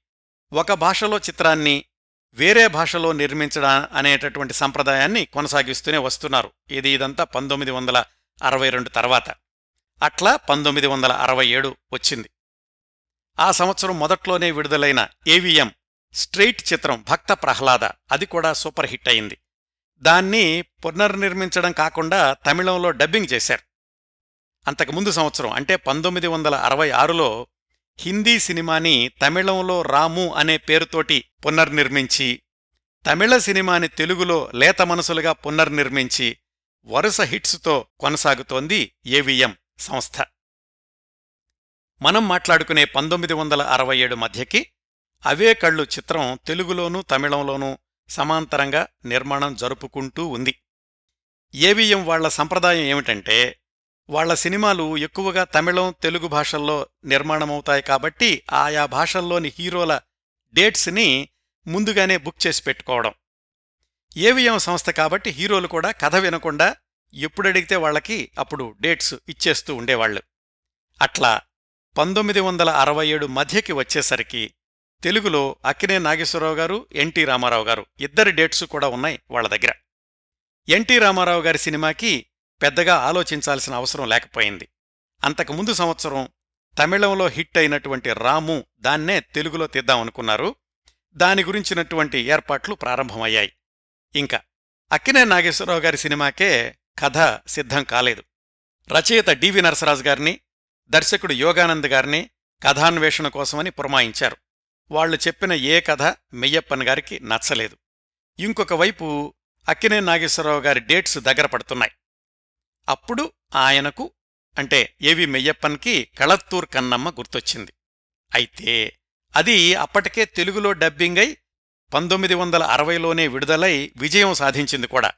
Speaker 1: ఒక భాషలో చిత్రాన్ని వేరే భాషలో నిర్మించడం అనేటటువంటి సంప్రదాయాన్ని కొనసాగిస్తూనే వస్తున్నారు. ఇది ఇదంతా పంతొమ్మిది వందల అరవై రెండు తర్వాత. అట్లా పంతొమ్మిది వందల అరవై ఏడు వచ్చింది. ఆ సంవత్సరం మొదట్లోనే విడుదలైన ఏవిఎం స్ట్రెయిట్ చిత్రం భక్త ప్రహ్లాద అది కూడా సూపర్ హిట్ అయింది. దాన్ని పునర్నిర్మించడం కాకుండా తమిళంలో డబ్బింగ్ చేశారు. అంతకుముందు సంవత్సరం అంటే పంతొమ్మిది వందల అరవై ఆరులో హిందీ సినిమాని తమిళంలో రాము అనే పేరుతోటి పునర్నిర్మించి తమిళ సినిమాని తెలుగులో లేత మనసులుగా పునర్నిర్మించి వరుస హిట్స్తో కొనసాగుతోంది ఏవిఎం. సంస్థ. మనం మాట్లాడుకునే పంతొమ్మిది వందల అరవై ఏడు మధ్యకి అవే కళ్ళు చిత్రం తెలుగులోనూ తమిళంలోనూ సమాంతరంగా నిర్మాణం జరుపుకుంటూ ఉంది. ఏవిఎం వాళ్ళ సంప్రదాయం ఏమిటంటే వాళ్ళ సినిమాలు ఎక్కువగా తమిళం తెలుగు భాషల్లో నిర్మాణమవుతాయి కాబట్టి ఆయా భాషల్లోని హీరోల డేట్స్ని ముందుగానే బుక్ చేసి పెట్టుకోవడం. ఏవిఎం సంస్థ కాబట్టి హీరోలు కూడా కథ వినకుండా ఎప్పుడడిగితే వాళ్ళకి అప్పుడు డేట్స్ ఇచ్చేస్తూ ఉండేవాళ్ళు అట్లా పంతొమ్మిది వందల అరవై ఏడు మధ్యకి వచ్చేసరికి తెలుగులో అక్కినే నాగేశ్వరరావు గారు ఎన్టీ రామారావు గారు ఇద్దరి డేట్స్ కూడా ఉన్నాయి వాళ్ళ దగ్గర. ఎన్టీ రామారావు గారి సినిమాకి పెద్దగా ఆలోచించాల్సిన అవసరం లేకపోయింది. అంతకుముందు సంవత్సరం తమిళంలో హిట్ అయినటువంటి రాము దాన్నే తెలుగులో తీద్దామనుకున్నారు దాని గురించినటువంటి ఏర్పాట్లు ప్రారంభమయ్యాయి. ఇంకా అక్కినే నాగేశ్వరరావు గారి సినిమాకే కథ సిద్ధం కాలేదు. రచయిత డివి నరసరాజు గారిని దర్శకుడు యోగానంద్ గారిని కథాన్వేషణ కోసమని పురమాయించారు. వాళ్ళు చెప్పిన ఏ కథ మెయ్యప్పన్ గారికి నచ్చలేదు. ఇంకొక వైపు అక్కినే నాగేశ్వరరావు గారి డేట్స్ దగ్గర పడుతున్నాయి. అప్పుడు ఆయనకు అంటే ఏవి మెయ్యప్పన్కి కళత్తూర్ కన్నమ్మ గుర్తొచ్చింది. అయితే అది అప్పటికే తెలుగులో డబ్బింగ్ అయి పంతొమ్మిది వందల అరవైలోనే విడుదలై విజయం సాధించింది కూడా.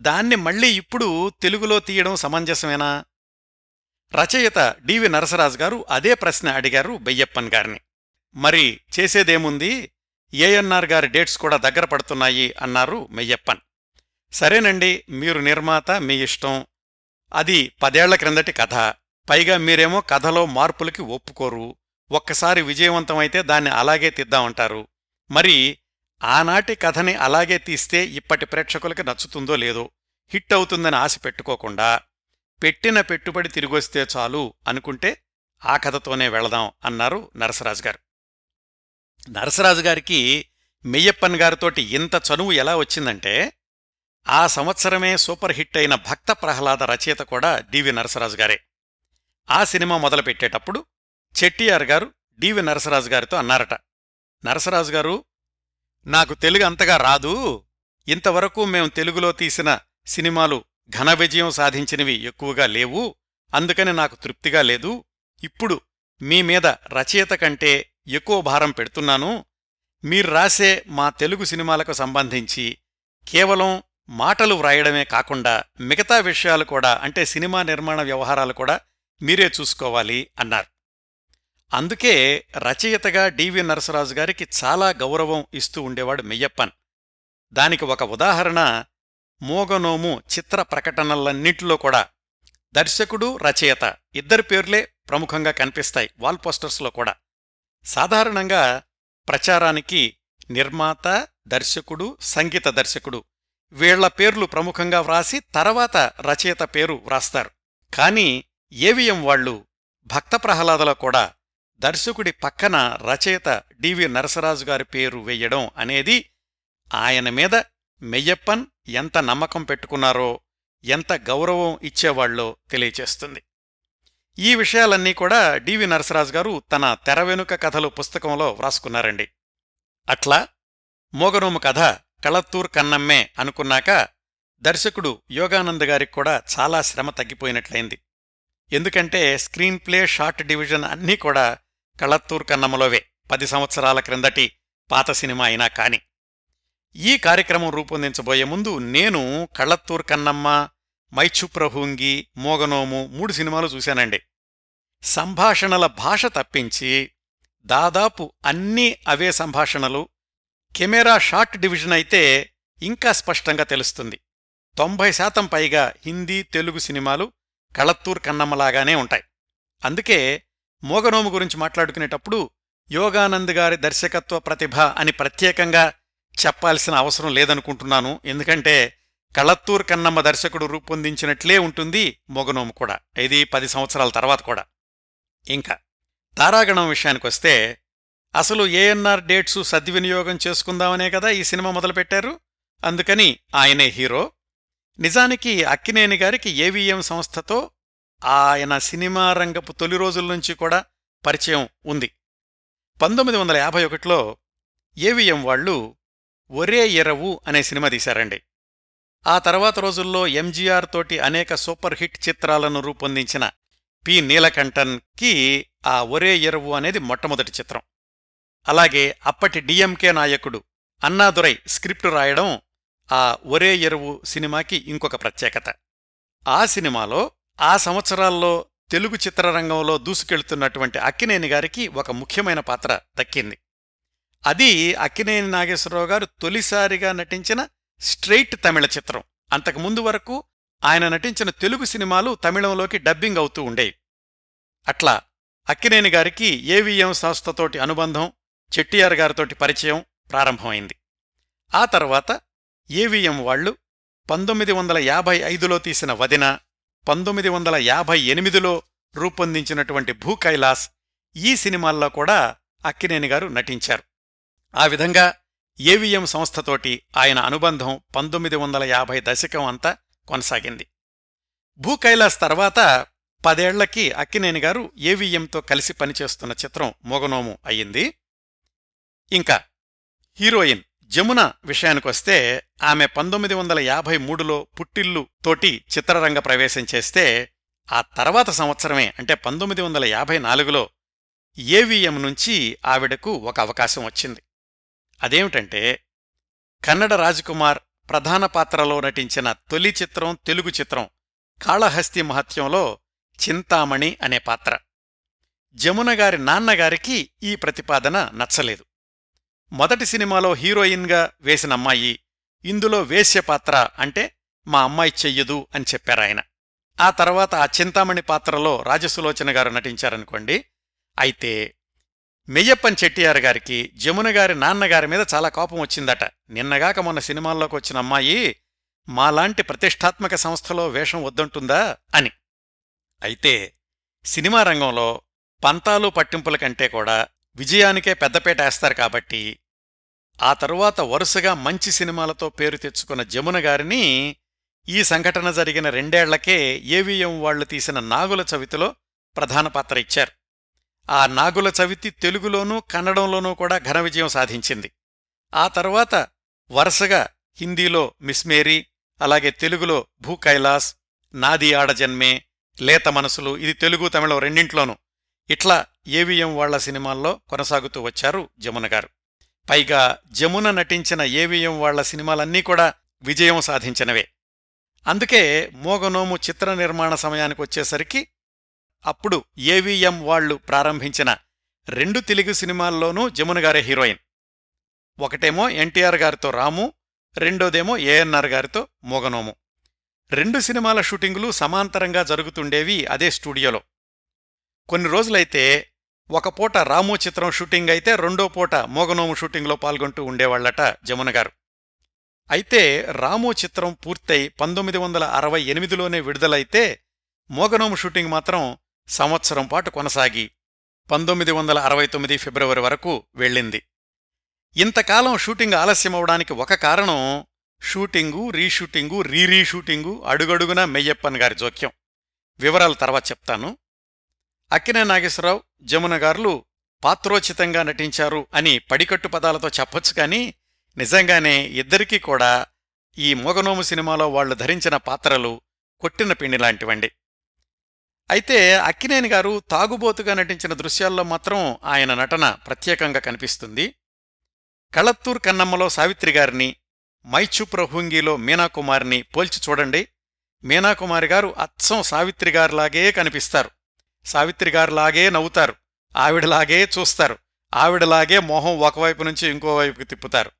Speaker 1: దాన్ని మళ్ళీ ఇప్పుడు తెలుగులో తీయడం సమంజసమేనా? రచయిత డివి నరసరాజు గారు అదే ప్రశ్న అడిగారు బెయ్యప్పన్ గారిని. మరి చేసేదేముంది? ఏఎన్ఆర్ గారి డేట్స్ కూడా దగ్గర పడుతున్నాయి అన్నారు మెయ్యప్పన్. సరేనండి మీరు నిర్మాత మీ ఇష్టం. అది పదేళ్ళ క్రిందటి కథ. పైగా మీరేమో కథలో మార్పులకి ఒప్పుకోరు. ఒక్కసారి విజయవంతమైతే దాన్ని అలాగే తీద్దామంటారు. మరి ఆనాటి కథని అలాగే తీస్తే ఇప్పటి ప్రేక్షకులకి నచ్చుతుందో లేదో హిట్ అవుతుందని ఆశ పెట్టుకోకుండా పెట్టిన పెట్టుబడి తిరిగొస్తే చాలు అనుకుంటే ఆ కథతోనే వెళదాం అన్నారు నరసరాజు గారు. నరసరాజు గారికి మెయ్యప్పన్ గారితోటి ఇంత చనువు ఎలా వచ్చిందంటే ఆ సంవత్సరమే సూపర్ హిట్ అయిన భక్త ప్రహ్లాద రచయిత కూడా డివి నరసరాజు గారే. ఆ సినిమా మొదలుపెట్టేటప్పుడు చెట్టియార్ గారు డివి నరసరాజు గారితో అన్నారట. నరసరాజు గారు నాకు తెలుగు అంతగా రాదు. ఇంతవరకు మేం తెలుగులో తీసిన సినిమాలు ఘన విజయం సాధించినవి ఎక్కువగా లేవు. అందుకని నాకు తృప్తిగా లేదు. ఇప్పుడు మీ మీద రచయిత కంటే ఎక్కువ భారం పెడుతున్నాను. మీరు రాసే మా తెలుగు సినిమాలకు సంబంధించి కేవలం మాటలు వ్రాయడమే కాకుండా మిగతా విషయాలు కూడా అంటే సినిమా నిర్మాణ వ్యవహారాలు కూడా మీరే చూసుకోవాలి అన్నారు. అందుకే రచయితగా డివి నరసరాజు గారికి చాలా గౌరవం ఇస్తూ ఉండేవాడు మెయ్యప్పన్. దానికి ఒక ఉదాహరణ మోగనోము చిత్ర ప్రకటనలన్నింటిలో కూడా. దర్శకుడు రచయిత ఇద్దరి పేర్లే ప్రముఖంగా కనిపిస్తాయి వాల్ పోస్టర్స్లో కూడా. సాధారణంగా ప్రచారానికి నిర్మాత దర్శకుడు సంగీత దర్శకుడు వీళ్ళ పేర్లు ప్రముఖంగా వ్రాసి తర్వాత రచయిత పేరు వ్రాస్తారు. కాని ఏవిఎం వాళ్ళు భక్త ప్రహ్లాదలో కూడా దర్శకుడి పక్కన రచయిత డివి నరసరాజు గారి పేరు వెయ్యడం అనేది ఆయన మీద మెయ్యప్పన్ ఎంత నమ్మకం పెట్టుకున్నారో ఎంత గౌరవం ఇచ్చేవాళ్ళో తెలియచేస్తుంది. ఈ విషయాలన్నీ కూడా డివి నరసరాజు గారు తన తెర వెనుక కథలు పుస్తకంలో వ్రాసుకున్నారండి. అట్లా మోగనోము కథ కళత్తూర్ కన్నమ్మే అనుకున్నాక దర్శకుడు యోగానంద్ గారికి కూడా చాలా శ్రమ తగ్గిపోయినట్లయింది. ఎందుకంటే స్క్రీన్ ప్లే షార్ట్ డివిజన్ అన్నీ కూడా కళత్తూర్ కన్నమ్మలోవే పది సంవత్సరాల క్రిందటి పాత సినిమా అయినా కాని. ఈ కార్యక్రమం రూపొందించబోయే ముందు నేను కళత్తూర్ కన్నమ్మ మైచుప్రహుంగి మోగనోము మూడు సినిమాలు చూశానండి. సంభాషణల భాష తప్పించి దాదాపు అన్నీ అవే సంభాషణలు కెమెరా షార్ట్ డివిజన్ అయితే ఇంకా స్పష్టంగా తెలుస్తుంది. తొంభై శాతం పైగా హిందీ తెలుగు సినిమాలు కళత్తూర్ కన్నమ్మలాగానే ఉంటాయి. అందుకే మోగనోము గురించి మాట్లాడుకునేటప్పుడు యోగానంద్ గారి దర్శకత్వ ప్రతిభ అని ప్రత్యేకంగా చెప్పాల్సిన అవసరం లేదనుకుంటున్నాను. ఎందుకంటే కళత్తూర్ కన్నమ్మ దర్శకుడు రూపొందించినట్లే ఉంటుంది మొగనోము కూడా. ఇది పది సంవత్సరాల తర్వాత కూడా. ఇంకా తారాగణం విషయానికొస్తే అసలు ఏఎన్ఆర్ డేట్సు సద్వినియోగం చేసుకుందామనే కదా ఈ సినిమా మొదలుపెట్టారు. అందుకని ఆయనే హీరో. నిజానికి అక్కినేని గారికి ఏవిఎం సంస్థతో ఆయన సినిమా రంగపు తొలి రోజుల నుంచి కూడా పరిచయం ఉంది. పంతొమ్మిది వందల యాభై ఒకటిలో ఏవిఎం వాళ్ళు ఒరే ఎరవు అనే సినిమా తీశారండి. ఆ తర్వాత రోజుల్లో ఎంజీఆర్ తోటి అనేక సూపర్ హిట్ చిత్రాలను రూపొందించిన పి నీలకంఠన్కి ఆ ఒరే ఎరువు అనేది మొట్టమొదటి చిత్రం. అలాగే అప్పటి డిఎంకే నాయకుడు అన్నాదురై స్క్రిప్టు రాయడం ఆ ఒరే ఎరువు సినిమాకి ఇంకొక ప్రత్యేకత. ఆ సినిమాలో ఆ సంవత్సరాల్లో తెలుగు చిత్రరంగంలో దూసుకెళ్తున్నటువంటి అక్కినేని గారికి ఒక ముఖ్యమైన పాత్ర దక్కింది. అది అక్కినేని నాగేశ్వరరావు గారు తొలిసారిగా నటించిన స్ట్రెయిట్ తమిళ చిత్రం. అంతకుముందు వరకు ఆయన నటించిన తెలుగు సినిమాలు తమిళంలోకి డబ్బింగ్ అవుతూ ఉండేవి. అట్లా అక్కినేని గారికి ఏవిఎం సంస్థతోటి అనుబంధం చెట్టియార్ గారితోటి పరిచయం ప్రారంభమైంది. ఆ తర్వాత ఏవిఎం వాళ్ళు పంతొమ్మిది వందల యాభై ఐదులో తీసిన వదిన పంతొమ్మిది వందల యాభై ఎనిమిదిలో రూపొందించినటువంటి భూకైలాస్ ఈ సినిమాల్లో కూడా అక్కినేని గారు నటించారు. ఆ విధంగా ఏవిఎం సంస్థతోటి ఆయన అనుబంధం పంతొమ్మిది వందల యాభై దశకం అంతా కొనసాగింది. భూకైలాస్ తర్వాత పదేళ్ళకి అక్కినేని గారు ఏవిఎంతో కలిసి పనిచేస్తున్న చిత్రం మొగనోము అయ్యింది. ఇంకా హీరోయిన్ జమున విషయానికొస్తే ఆమె పంతొమ్మిది వందల యాభై మూడులో పుట్టిల్లు తోటి చిత్రరంగ ప్రవేశం చేస్తే ఆ తర్వాత సంవత్సరమే అంటే పంతొమ్మిది వందల యాభై నాలుగులో ఏవిఎం నుంచి ఆవిడకు ఒక అవకాశం వచ్చింది. అదేమిటంటే కన్నడ రాజకుమార్ ప్రధాన పాత్రలో నటించిన తొలి చిత్రం తెలుగు చిత్రం కాళహస్తి మహత్యంలో చింతామణి అనే పాత్ర. జమున గారి నాన్నగారికి ఈ ప్రతిపాదన నచ్చలేదు. మొదటి సినిమాలో హీరోయిన్గా వేసిన అమ్మాయి ఇందులో వేశ్య పాత్ర అంటే మా అమ్మాయి చెయ్యదు అని చెప్పారాయన. ఆ తర్వాత ఆ చింతామణి పాత్రలో రాజసులోచన గారు నటించారనుకోండి. అయితే మెయ్యప్పన్ చెట్టియార్ గారికి జమున గారి నాన్నగారి మీద చాలా కోపం వచ్చిందట. నిన్నగాక మొన్న సినిమాల్లోకి వచ్చిన అమ్మాయి మాలాంటి ప్రతిష్టాత్మక సంస్థలో వేషం వద్దంటుందా అని. అయితే సినిమా రంగంలో పంతాలు పట్టింపుల కంటే కూడా విజయానికే పెద్దపేట వేస్తారు కాబట్టి ఆ తరువాత వరుసగా మంచి సినిమాలతో పేరు తెచ్చుకున్న జమున గారిని ఈ సంఘటన జరిగిన రెండేళ్ళకే ఏవిఎం వాళ్ళు తీసిన నాగుల చవితిలో ప్రధాన పాత్ర ఇచ్చారు. ఆ నాగుల చవితి తెలుగులోనూ కన్నడంలోనూ కూడా ఘన విజయం సాధించింది. ఆ తర్వాత వరుసగా హిందీలో మిస్ మేరీ అలాగే తెలుగులో భూ కైలాస్ నాది ఆడజన్మే లేత మనసులు ఇది తెలుగు తమిళం రెండింట్లోనూ ఇట్లా ఏవిఎం వాళ్ళ సినిమాల్లో కొనసాగుతూ వచ్చారు జమున గారు. పైగా జమున నటించిన ఏవిఎం వాళ్ళ సినిమాలన్నీ కూడా విజయం సాధించినవే. అందుకే మోగనోము చిత్ర నిర్మాణ సమయానికి వచ్చేసరికి అప్పుడు ఏవిఎం వాళ్ళు ప్రారంభించిన రెండు తెలుగు సినిమాల్లోనూ జమున గారే హీరోయిన్. ఒకటేమో ఎన్టీఆర్ గారితో రాము రెండోదేమో ఏఎన్ఆర్ గారితో మోగనోము. రెండు సినిమాల షూటింగులు సమాంతరంగా జరుగుతుండేవి అదే స్టూడియోలో. కొన్ని రోజులైతే ఒక పూట రాము చిత్రం షూటింగ్ అయితే రెండో పూట మోగనోము షూటింగ్లో పాల్గొంటూ ఉండేవాళ్ళట జమున గారు. అయితే రాము చిత్రం పూర్తయి పంతొమ్మిది వందల అరవై ఎనిమిదిలోనే విడుదలైతే మోగనోము షూటింగ్ మాత్రం సంవత్సరం పాటు కొనసాగి పంతొమ్మిది వందల అరవై తొమ్మిది ఫిబ్రవరి వరకు వెళ్ళింది. ఇంతకాలం షూటింగ్ ఆలస్యమవడానికి ఒక కారణం షూటింగు రీషూటింగు రీరీషూటింగు అడుగడుగున మెయ్యప్పన్ గారి జోక్యం. వివరాలు తర్వాత చెప్తాను. అక్కినే నాగేశ్వరరావు జమున గారులు పాత్రోచితంగా నటించారు అని పడికట్టు పదాలతో చెప్పొచ్చు కానీ నిజంగానే ఇద్దరికీ కూడా ఈ మోగనోము సినిమాలో వాళ్ళు ధరించిన పాత్రలు కొట్టిన పిండి లాంటివండి. అయితే అక్కినేని గారు తాగుబోతుగా నటించిన దృశ్యాల్లో మాత్రం ఆయన నటన ప్రత్యేకంగా కనిపిస్తుంది. కళత్తూర్ కన్నమ్మలో సావిత్రి గారిని మైచుప్రహుంగిలో మీనాకుమారిని పోల్చి చూడండి. మీనాకుమారి గారు అచ్చం సావిత్రి గారిలాగే కనిపిస్తారు. సావిత్రిగారులాగే నవ్వుతారు. ఆవిడలాగే చూస్తారు. ఆవిడలాగే మొహం ఒకవైపు నుంచి ఇంకోవైపుకి తిప్పుతారు.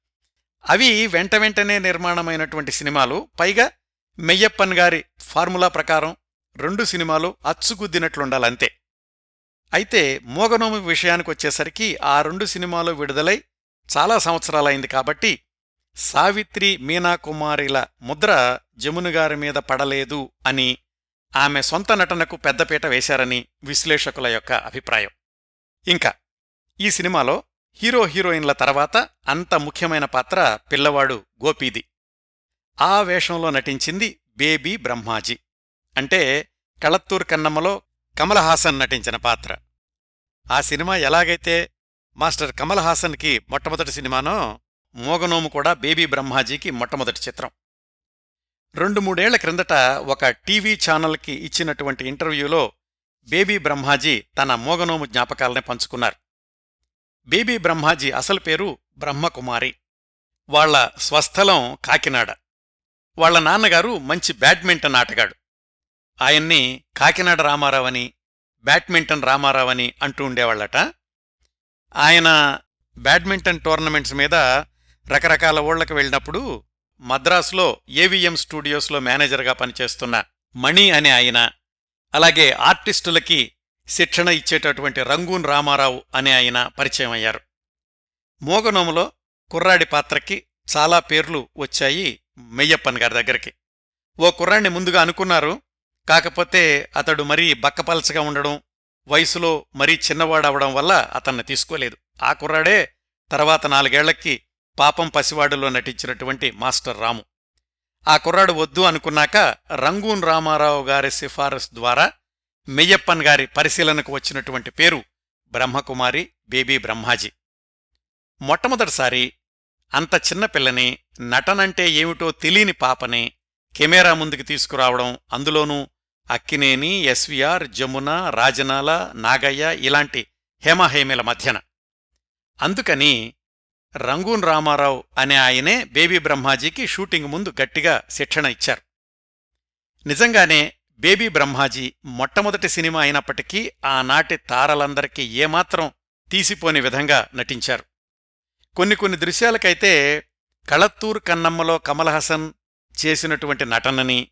Speaker 1: అవి వెంట వెంటనే నిర్మాణమైనటువంటి సినిమాలు. పైగా మెయ్యప్పన్ గారి ఫార్ములా ప్రకారం రెండు సినిమాలు అచ్చుగుద్దినట్లుండాలంతే. అయితే మోగనోము విషయానికొచ్చేసరికి ఆ రెండు సినిమాలు విడుదలై చాలా సంవత్సరాలైంది కాబట్టి సావిత్రి మీనాకుమారిల ముద్ర జమునుగారి మీద పడలేదు అని ఆమె సొంత నటనకు పెద్దపీట వేశారని విశ్లేషకుల యొక్క అభిప్రాయం. ఇంకా ఈ సినిమాలో హీరో హీరోయిన్ల తర్వాత అంత ముఖ్యమైన పాత్ర పిల్లవాడు గోపీది. ఆ వేషంలో నటించింది బేబీ బ్రహ్మాజీ. అంటే కళత్తూర్ కన్నమ్మలో కమల్ హాసన్ నటించిన పాత్ర. ఆ సినిమా ఎలాగైతే మాస్టర్ కమల్ హాసన్కి మొట్టమొదటి సినిమానో మోగనోము కూడా బేబీ బ్రహ్మాజీకి మొట్టమొదటి చిత్రం. రెండు మూడేళ్ళ క్రిందట ఒక టీవీ ఛానల్కి ఇచ్చినటువంటి ఇంటర్వ్యూలో బేబీ బ్రహ్మాజీ తన మోగనోము జ్ఞాపకాలనే పంచుకున్నారు. బేబీ బ్రహ్మాజీ అసలు పేరు బ్రహ్మకుమారి. వాళ్ళ స్వస్థలం కాకినాడ. వాళ్ళ నాన్నగారు మంచి బ్యాడ్మింటన్ ఆటగాడు. ఆయన్ని కాకినాడ రామారావని బ్యాడ్మింటన్ రామారావని అంటూ ఉండేవాళ్ళట ఆయన బ్యాడ్మింటన్ టోర్నమెంట్స్ మీద రకరకాల ఊళ్ళకి వెళ్ళినప్పుడు మద్రాసులో ఏవిఎం స్టూడియోస్లో మేనేజర్గా పనిచేస్తున్న మణి అనే ఆయన అలాగే ఆర్టిస్టులకి శిక్షణ ఇచ్చేటటువంటి రంగూన్ రామారావు అనే ఆయన పరిచయం అయ్యారు. మోగనోములో కుర్రాడి పాత్రకి చాలా పేర్లు వచ్చాయి మెయ్యప్పన్ గారి దగ్గరికి. ఓ కుర్రాడిని ముందుగా అనుకున్నారు కాకపోతే అతడు మరీ బక్కపలచగా ఉండడం వయసులో మరీ చిన్నవాడవడం వల్ల అతన్ని తీసుకోలేదు. ఆ కుర్రాడే తర్వాత నాలుగేళ్ళకి పాపం పసివాడులో నటించినటువంటి మాస్టర్ రాము. ఆ కుర్రాడు వద్దు అనుకున్నాక రంగూన్ రామారావు గారి సిఫారసు ద్వారా మెయ్యప్పన్ గారి పరిశీలనకు వచ్చినటువంటి పేరు బ్రహ్మకుమారి బేబీ బ్రహ్మాజీ. మొట్టమొదటిసారి అంత చిన్న పిల్లని నటనంటే ఏమిటో తెలియని పాపని కెమెరా ముందుకు తీసుకురావడం అందులోనూ అక్కినేని ఎస్వీఆర్ జమున రాజనాల నాగయ్య ఇలాంటి హేమహేమిల మధ్యన. అందుకని రంగూన్ రామారావు అనే ఆయనే బేబీ బ్రహ్మాజీకి షూటింగ్ ముందు గట్టిగా శిక్షణ ఇచ్చారు. నిజంగానే బేబీ బ్రహ్మాజీ మొట్టమొదటి సినిమా అయినప్పటికీ ఆనాటి తారలందరికీ ఏమాత్రం తీసిపోని విధంగా నటించారు. కొన్ని కొన్ని దృశ్యాలకైతే కళత్తూర్ కన్నమ్మలో కమల్హాసన్ చేసినటువంటి నటనని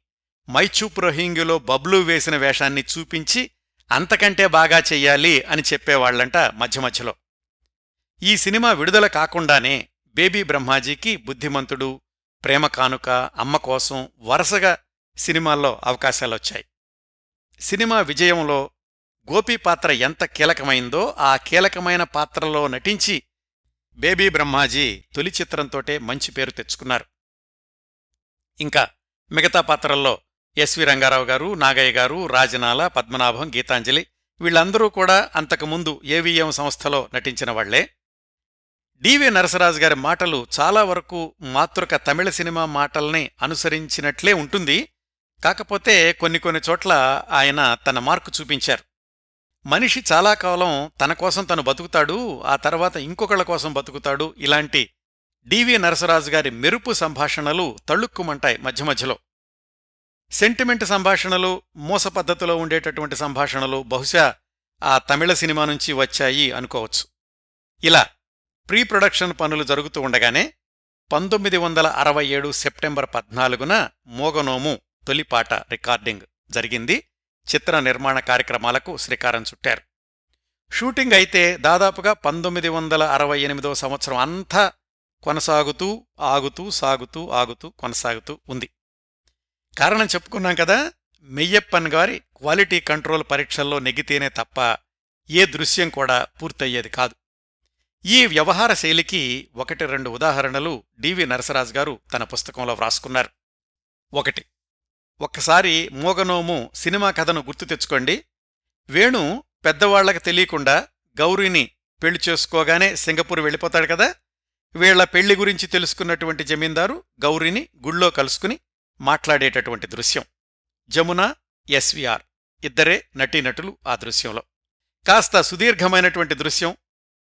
Speaker 1: మైచూప్ రోహింగ్యులో బబ్లు వేసిన వేషాన్ని చూపించి అంతకంటే బాగా చెయ్యాలి అని చెప్పేవాళ్ళంట మధ్య మధ్యలో. ఈ సినిమా విడుదల కాకుండానే బేబీ బ్రహ్మాజీకి బుద్ధిమంతుడు ప్రేమ కానుక అమ్మ కోసం వరుసగా సినిమాల్లో అవకాశాలొచ్చాయి. సినిమా విజయంలో గోపి పాత్ర ఎంత కీలకమైందో ఆ కీలకమైన పాత్రలో నటించి బేబీ బ్రహ్మాజీ తొలి చిత్రంతోటే మంచి పేరు తెచ్చుకున్నారు. ఇంకా మిగతా పాత్రల్లో ఎస్వి రంగారావు గారు నాగయ్య గారు రాజనాల పద్మనాభం గీతాంజలి వీళ్ళందరూ కూడా అంతకుముందు ఏవిఎం సంస్థలో నటించిన వాళ్ళే. డివి నరసరాజు గారి మాటలు చాలా వరకు మాతృక తమిళ సినిమా మాటల్ని అనుసరించినట్లే ఉంటుంది. కాకపోతే కొన్ని కొన్ని చోట్ల ఆయన తన మార్కు చూపించారు. మనిషి చాలా కాలం తన కోసం తను బతుకుతాడు ఆ తర్వాత ఇంకొకళ్ళ కోసం బతుకుతాడు ఇలాంటి డివి నరసరాజు గారి మెరుపు సంభాషణలు తళుక్కుమంటాయి మధ్య మధ్యలో. సెంటిమెంట్ సంభాషణలు మోస పద్ధతిలో ఉండేటటువంటి సంభాషణలు బహుశా ఆ తమిళ సినిమా నుంచి వచ్చాయి అనుకోవచ్చు. ఇలా ప్రీ ప్రొడక్షన్ పనులు జరుగుతూ ఉండగానే పంతొమ్మిది వందల అరవై ఏడు సెప్టెంబర్ పద్నాలుగున మోగనోము తొలిపాట రికార్డింగ్ జరిగింది. చిత్ర నిర్మాణ కార్యక్రమాలకు శ్రీకారం చుట్టారు. షూటింగ్ అయితే దాదాపుగా పంతొమ్మిది వందల అరవై ఎనిమిదో సంవత్సరం అంతా కొనసాగుతూ ఆగుతూ సాగుతూ ఆగుతూ కొనసాగుతూ ఉంది. కారణం చెప్పుకున్నాం కదా మెయ్యప్పన్ గారి క్వాలిటీ కంట్రోల్ పరీక్షల్లో నెగితేనే తప్ప ఏ దృశ్యం కూడా పూర్తయ్యేది కాదు. ఈ వ్యవహార శైలికి ఒకటి రెండు ఉదాహరణలు డివి నరసరాజు గారు తన పుస్తకంలో వ్రాసుకున్నారు. ఒకటి ఒక్కసారి మోగనోము సినిమా కథను గుర్తు తెచ్చుకోండి. వేణు పెద్దవాళ్ళకు తెలియకుండా గౌరీని పెళ్ళి చేసుకోగానే సింగపూర్ వెళ్ళిపోతాడు కదా? వీళ్ళ పెళ్ళి గురించి తెలుసుకున్నటువంటి జమీందారు గౌరీని గుళ్ళో కలుసుకుని మాట్లాడేటటువంటి దృశ్యం. జమున ఎస్విఆర్ ఇద్దరే నటీనటులు ఆ దృశ్యంలో. కాస్త సుదీర్ఘమైనటువంటి దృశ్యం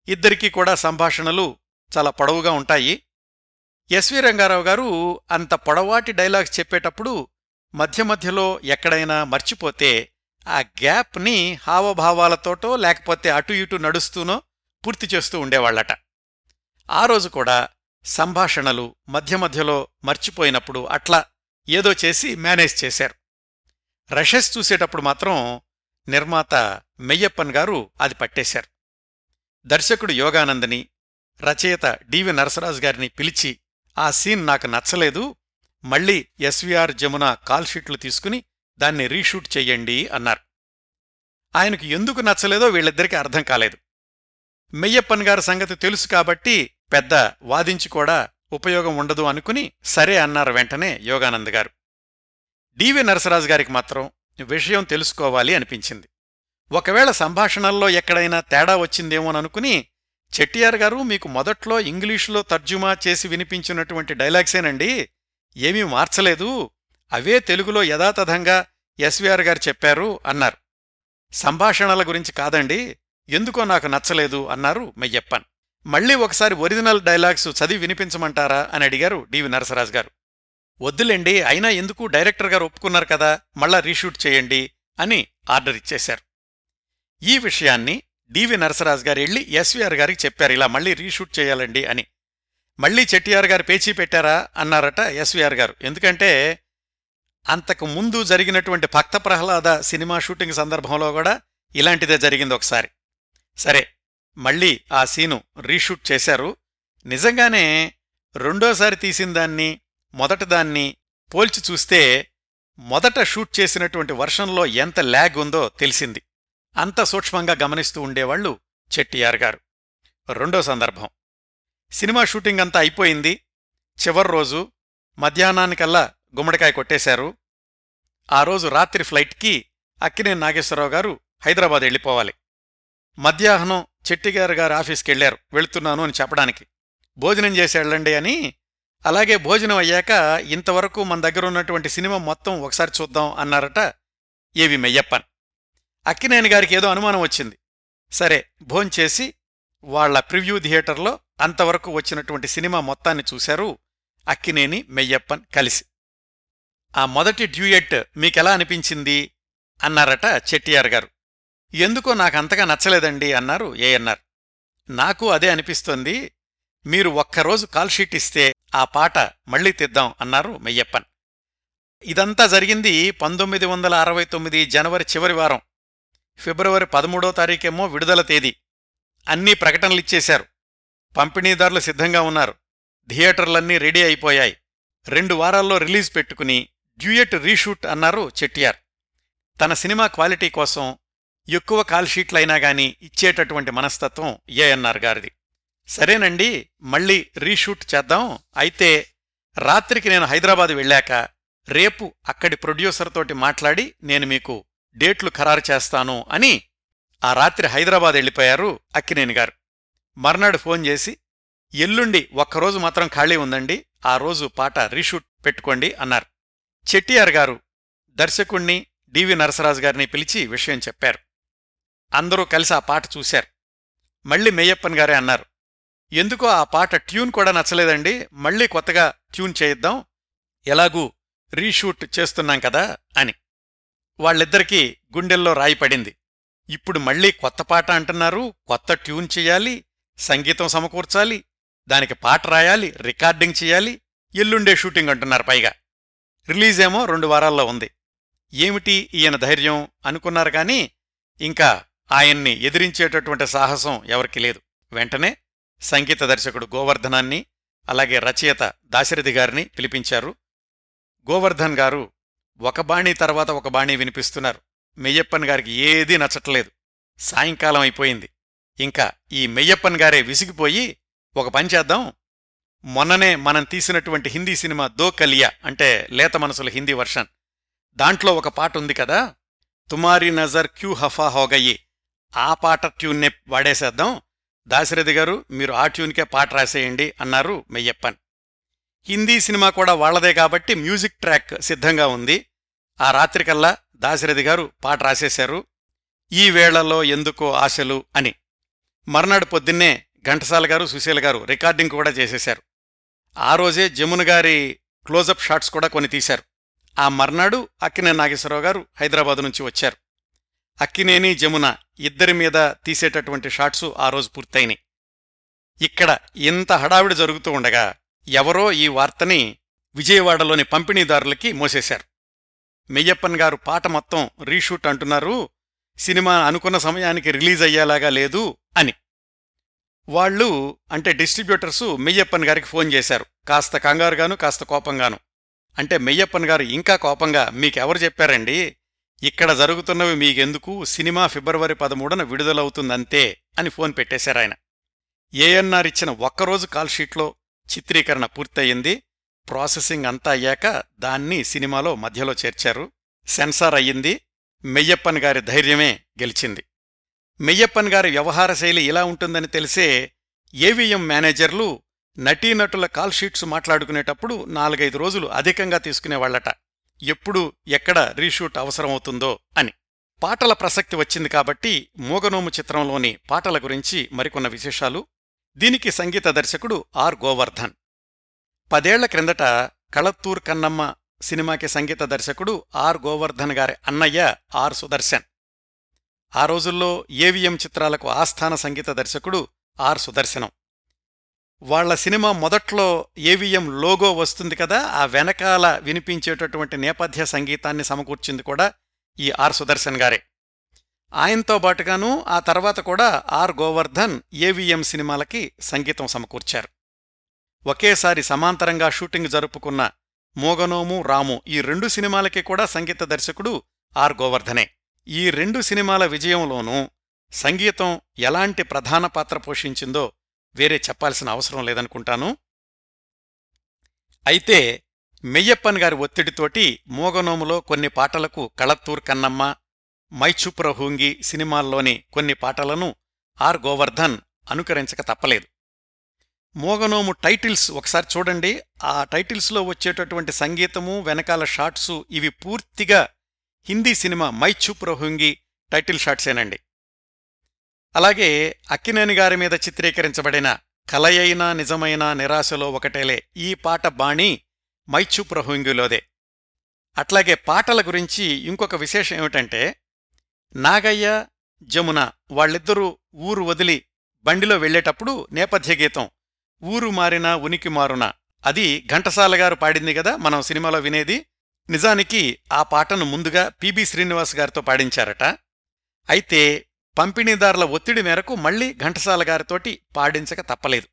Speaker 1: ఇద్దరికీ కూడా సంభాషణలు చాలా పొడవుగా ఉంటాయి. ఎస్వి రంగారావు గారు అంత పొడవాటి డైలాగ్స్ చెప్పేటప్పుడు మధ్య మధ్యలో ఎక్కడైనా మర్చిపోతే ఆ గ్యాప్ని హావభావాలతోటో లేకపోతే అటు ఇటు నడుస్తూనో పూర్తి చేస్తూ ఉండేవాళ్ళట ఆ రోజు కూడా సంభాషణలు మధ్య మధ్యలో మర్చిపోయినప్పుడు అట్లా ఏదో చేసి మేనేజ్ చేశారు. రషెస్ చూసేటప్పుడు మాత్రం నిర్మాత మెయ్యప్పన్ గారు అది పట్టేశారు. దర్శకుడు యోగానందని రచయిత డివి నరసరాజు గారిని పిలిచి ఆ సీన్ నాకు నచ్చలేదు మళ్ళీ ఎస్వీఆర్ జమున కాల్షీట్లు తీసుకుని దాన్ని రీషూట్ చెయ్యండి అన్నారు. ఆయనకు ఎందుకు నచ్చలేదో వీళ్ళిద్దరికీ అర్థం కాలేదు. మెయ్యప్పన్ గారి సంగతి తెలుసు కాబట్టి పెద్ద వాదించి కూడా ఉపయోగం ఉండదు అనుకుని సరే అన్నారు వెంటనే యోగానంద్ గారు. డివి నరసరాజు గారికి మాత్రం విషయం తెలుసుకోవాలి అనిపించింది. ఒకవేళ సంభాషణల్లో ఎక్కడైనా తేడా వచ్చిందేమోననుకుని చెట్టియార్ గారు మీకు మొదట్లో ఇంగ్లీషులో తర్జుమా చేసి వినిపించినటువంటి డైలాగ్సేనండి. ఏమీ మార్చలేదు. అవే తెలుగులో యథాతథంగా ఎస్వీఆర్ గారు చెప్పారు అన్నారు. సంభాషణల గురించి కాదండి. ఎందుకో నాకు నచ్చలేదు అన్నారు మెయ్యప్పన్. మళ్ళీ ఒకసారి ఒరిజినల్ డైలాగ్స్ చదివి వినిపించమంటారా అని అడిగారు డివి నరసరాజు గారు. వద్దులేండి అయినా ఎందుకు డైరెక్టర్ గారు ఒప్పుకున్నారు కదా మళ్ళా రీషూట్ చేయండి అని ఆర్డర్ ఇచ్చేశారు. ఈ విషయాన్ని డివి నరసరాజు గారు వెళ్ళి ఎస్వీఆర్ గారికి చెప్పారు. ఇలా మళ్ళీ రీషూట్ చేయాలండి అని. మళ్ళీ చెట్టిఆర్ గారు పేచీ పెట్టారా అన్నారట ఎస్వీఆర్ గారు. ఎందుకంటే అంతకు ముందు జరిగినటువంటి భక్త ప్రహ్లాద సినిమా షూటింగ్ సందర్భంలో కూడా ఇలాంటిదే జరిగింది ఒకసారి. సరే మళ్ళీ ఆ సీను రీషూట్ చేశారు. నిజంగానే రెండోసారి తీసిన దాన్ని మొదటి దాన్ని పోల్చి చూస్తే మొదట షూట్ చేసినటువంటి వర్షంలో ఎంత ల్యాగ్ ఉందో తెలిసింది. అంత సూక్ష్మంగా గమనిస్తూ ఉండేవాళ్ళు చెట్టియార్ గారు. రెండో సందర్భం. సినిమా షూటింగ్ అంతా అయిపోయింది. చివరి రోజు మధ్యాహ్నానికల్లా గుమ్మడికాయ కొట్టేశారు. ఆ రోజు రాత్రి ఫ్లైట్కి అక్కినే నాగేశ్వరరావు గారు హైదరాబాద్ వెళ్ళిపోవాలి. మధ్యాహ్నం చెట్టిగారు గారు ఆఫీస్కి వెళ్ళారు వెళుతున్నాను అని చెప్పడానికి. భోజనం చేసి వెళ్ళండి అని అలాగే భోజనం అయ్యాక ఇంతవరకు మన దగ్గర ఉన్నటువంటి సినిమా మొత్తం ఒకసారి చూద్దాం అన్నారట ఏవి మెయ్యప్పన్. అక్కినేని గారికి ఏదో అనుమానం వచ్చింది. సరే భోంచేసి వాళ్ళ ప్రివ్యూ థియేటర్లో అంతవరకు వచ్చినటువంటి సినిమా మొత్తాన్ని చూశారు అక్కినేని మెయ్యప్పన్ కలిసి. ఆ మొదటి డ్యూయెట్ మీకెలా అనిపించింది? అన్నారట చెట్టియార్ గారు. ఎందుకో నాకంతగా నచ్చలేదండి అన్నారు ఏఎన్ఆర్. నాకు అదే అనిపిస్తోంది. మీరు ఒక్కరోజు కాల్షీట్ ఇస్తే ఆ పాట మళ్ళీ తిద్దాం అన్నారు మెయ్యప్పన్. ఇదంతా జరిగింది పంతొమ్మిది వందల అరవై తొమ్మిది జనవరి చివరి వారం. ఫిబ్రవరి పదమూడో తారీఖేమో విడుదల తేదీ. అన్నీ ప్రకటనలిచ్చేశారు. పంపిణీదారులు సిద్ధంగా ఉన్నారు. థియేటర్లన్నీ రెడీ అయిపోయాయి. రెండు వారాల్లో రిలీజ్ పెట్టుకుని డ్యూయట్ రీషూట్ అన్నారు చెట్టియార్. తన సినిమా క్వాలిటీ కోసం ఎక్కువ కాల్షీట్లైనా గాని ఇచ్చేటటువంటి మనస్తత్వం ఏఎన్ఆర్ గారిది. సరేనండి మళ్ళీ రీషూట్ చేద్దాం. అయితే రాత్రికి నేను హైదరాబాద్ వెళ్ళాక రేపు అక్కడి ప్రొడ్యూసర్ తోటి మాట్లాడి నేను మీకు డేట్లు ఖరారు చేస్తాను అని ఆ రాత్రి హైదరాబాద్ వెళ్ళిపోయారు అక్కినేని గారు. మర్నాడు ఫోన్ చేసి ఎల్లుండి ఒక్కరోజు మాత్రం ఖాళీ ఉందండి ఆ రోజు పాట రీషూట్ పెట్టుకోండి అన్నారు. చెట్టియార్ గారు దర్శకుణ్ణి డివి నరసరాజు గారిని పిలిచి విషయం చెప్పారు. అందరూ కలిసి ఆ పాట చూశారు. మళ్ళీ మేయప్పన్ గారే అన్నారు ఎందుకో ఆ పాట ట్యూన్ కూడా నచ్చలేదండి మళ్ళీ కొత్తగా ట్యూన్ చేయిద్దాం ఎలాగూ రీషూట్ చేస్తున్నాం కదా అని. వాళ్ళిద్దరికీ గుండెల్లో రాయి పడింది. ఇప్పుడు మళ్ళీ కొత్త పాట అంటున్నారు కొత్త ట్యూన్ చెయ్యాలి సంగీతం సమకూర్చాలి దానికి పాట రాయాలి రికార్డింగ్ చెయ్యాలి ఎల్లుండే షూటింగ్ అంటున్నారు పైగా. రిలీజేమో రెండు వారాల్లో ఉంది. ఏమిటి ఈయన ధైర్యం అనుకున్నారు కానీ ఇంకా ఆయన్ని ఎదిరించేటటువంటి సాహసం ఎవరికి లేదు. వెంటనే సంగీత దర్శకుడు గోవర్ధనాన్ని అలాగే రచయిత దాశరథి గారిని పిలిపించారు. గోవర్ధన్ గారు ఒక బాణీ తర్వాత ఒక బాణీ వినిపిస్తున్నారు. మెయ్యప్పన్ గారికి ఏదీ నచ్చట్లేదు. సాయంకాలం అయిపోయింది. ఇంకా ఈ మెయ్యప్పన్ గారే విసిగిపోయి ఒక పని చేద్దాం. మొన్ననే మనం తీసినటువంటి హిందీ సినిమా దో కలియా అంటే లేత మనసుల హిందీ వర్షన్. దాంట్లో ఒక పాట ఉంది కదా. తుమారి నజర్ క్యూ హఫా హోగయ్యి. ఆ పాట ట్యూన్నే వాడేసేద్దాం. దాశరథి గారు మీరు ఆ ట్యూన్కే పాట రాసేయండి అన్నారు మెయ్యప్పన్. హిందీ సినిమా కూడా వాళ్ళదే కాబట్టి మ్యూజిక్ ట్రాక్ సిద్ధంగా ఉంది. ఆ రాత్రికల్లా దాశరథి గారు పాట రాసేశారు. ఈ వేళలో ఎందుకో ఆశలు అని. మర్నాడు పొద్దున్నే ఘంటసాల గారు సుశీల గారు రికార్డింగ్ కూడా చేసేశారు. ఆ రోజే జమున గారి క్లోజప్ షాట్స్ కూడా కొన్ని తీశారు. ఆ మర్నాడు అక్కినే నాగేశ్వరరావు గారు హైదరాబాద్ నుంచి వచ్చారు. అక్కినేని జమున ఇద్దరి మీద తీసేటటువంటి షాట్సు ఆ రోజు పూర్తయినాయి. ఇక్కడ ఇంత హడావిడి జరుగుతూ ఉండగా ఎవరో ఈ వార్తని విజయవాడలోని పంపిణీదారులకి మోసేశారు. మెయ్యప్పన్ గారు పాట మొత్తం రీషూట్ అంటున్నారు సినిమా అనుకున్న సమయానికి రిలీజ్ అయ్యేలాగా లేదు అని. వాళ్ళు అంటే డిస్ట్రిబ్యూటర్సు మెయ్యప్పన్ గారికి ఫోన్ చేశారు కాస్త కంగారుగాను కాస్త కోపంగాను. అంటే మెయ్యప్పన్ గారు ఇంకా కోపంగా మీకెవరు చెప్పారండి? ఇక్కడ జరుగుతున్నవి మీకెందుకు? సినిమా ఫిబ్రవరి పదమూడున విడుదలవుతుందంతే అని ఫోన్ పెట్టేశారాయన ఏఎన్ఆర్ ఇచ్చిన ఒక్కరోజు కాల్షీట్లో చిత్రీకరణ పూర్తయింది. ప్రాసెసింగ్ అంతా అయ్యాక దాన్ని సినిమాలో మధ్యలో చేర్చారు. సెన్సార్ అయ్యింది. మెయ్యప్పన్ గారి ధైర్యమే గెలిచింది. మెయ్యప్పన్ గారి వ్యవహార శైలి ఇలా ఉంటుందని తెలిసే ఏవిఎం మేనేజర్లు నటీనటుల కాల్షీట్స్ మాట్లాడుకునేటప్పుడు నాలుగైదు రోజులు అధికంగా తీసుకునేవాళ్ళట ఎప్పుడు ఎక్కడ రీషూట్ అవసరమవుతుందో అని. పాటల ప్రసక్తి వచ్చింది కాబట్టి మూగనోము చిత్రంలోని పాటల గురించి మరికొన్న విశేషాలు దీనికి సంగీత దర్శకుడు ఆర్. గోవర్ధన్. పదేళ్ళ క్రిందట కళత్తూర్ కన్నమ్మ సినిమాకి సంగీత దర్శకుడు ఆర్. గోవర్ధన్ గారి అన్నయ్య ఆర్. సుదర్శన్. ఆ రోజుల్లో ఏవిఎం చిత్రాలకు ఆస్థాన సంగీత దర్శకుడు ఆర్. సుదర్శనం. వాళ్ళ సినిమా మొదట్లో ఏవిఎం లోగో వస్తుంది కదా ఆ వెనకాల వినిపించేటటువంటి నేపథ్య సంగీతాన్ని సమకూర్చింది కూడా ఈ ఆర్. సుదర్శన్ గారే. ఆయనతో పాటుగాను ఆ తర్వాత కూడా ఆర్ గోవర్ధన్ ఏవిఎం సినిమాలకి సంగీతం సమకూర్చారు. ఒకేసారి సమాంతరంగా షూటింగ్ జరుపుకున్న మోగనోము రాము ఈ రెండు సినిమాలకి కూడా సంగీత దర్శకుడు ఆర్ గోవర్ధనే. ఈ రెండు సినిమాల విజయంలోనూ సంగీతం ఎలాంటి ప్రధాన పాత్ర పోషించిందో వేరే చెప్పాల్సిన అవసరం లేదనుకుంటాను. అయితే మెయ్యప్పన్ గారి ఒత్తిడితోటి మోగనోములో కొన్ని పాటలకు కళత్తూర్ కన్నమ్మ మైచుప్రహూంగి సినిమాల్లోని కొన్ని పాటలను ఆర్. గోవర్ధన్ అనుకరించక తప్పలేదు. మోగనోము టైటిల్స్ ఒకసారి చూడండి. ఆ టైటిల్స్లో వచ్చేటటువంటి సంగీతము వెనకాల షాట్సు ఇవి పూర్తిగా హిందీ సినిమా మైచుప్రహుంగి టైటిల్ షాట్సేనండి. అలాగే అక్కినేని గారి మీద చిత్రీకరించబడిన కలయైనా నిజమైన నిరాశలో ఒకటేలే ఈ పాట బాణి మైచుప్రహుంగిలోదే అట్లాగే పాటల గురించి ఇంకొక విశేషం ఏమిటంటే నాగయ్య జమున వాళ్ళిద్దరూ ఊరు వదిలి బండిలో వెళ్ళేటప్పుడు నేపథ్య గీతం ఊరు మారినా ఉనికి మారునా. అది ఘంటసాల గారు పాడింది కదా మనం సినిమాలో వినేది. నిజానికి ఆ పాటను ముందుగా పిబి శ్రీనివాస్ గారితో పాడించారట. అయితే పంపిణీదారుల ఒత్తిడి మేరకు మళ్ళీ ఘంటసాల గారితోటి పాడించక తప్పలేదు.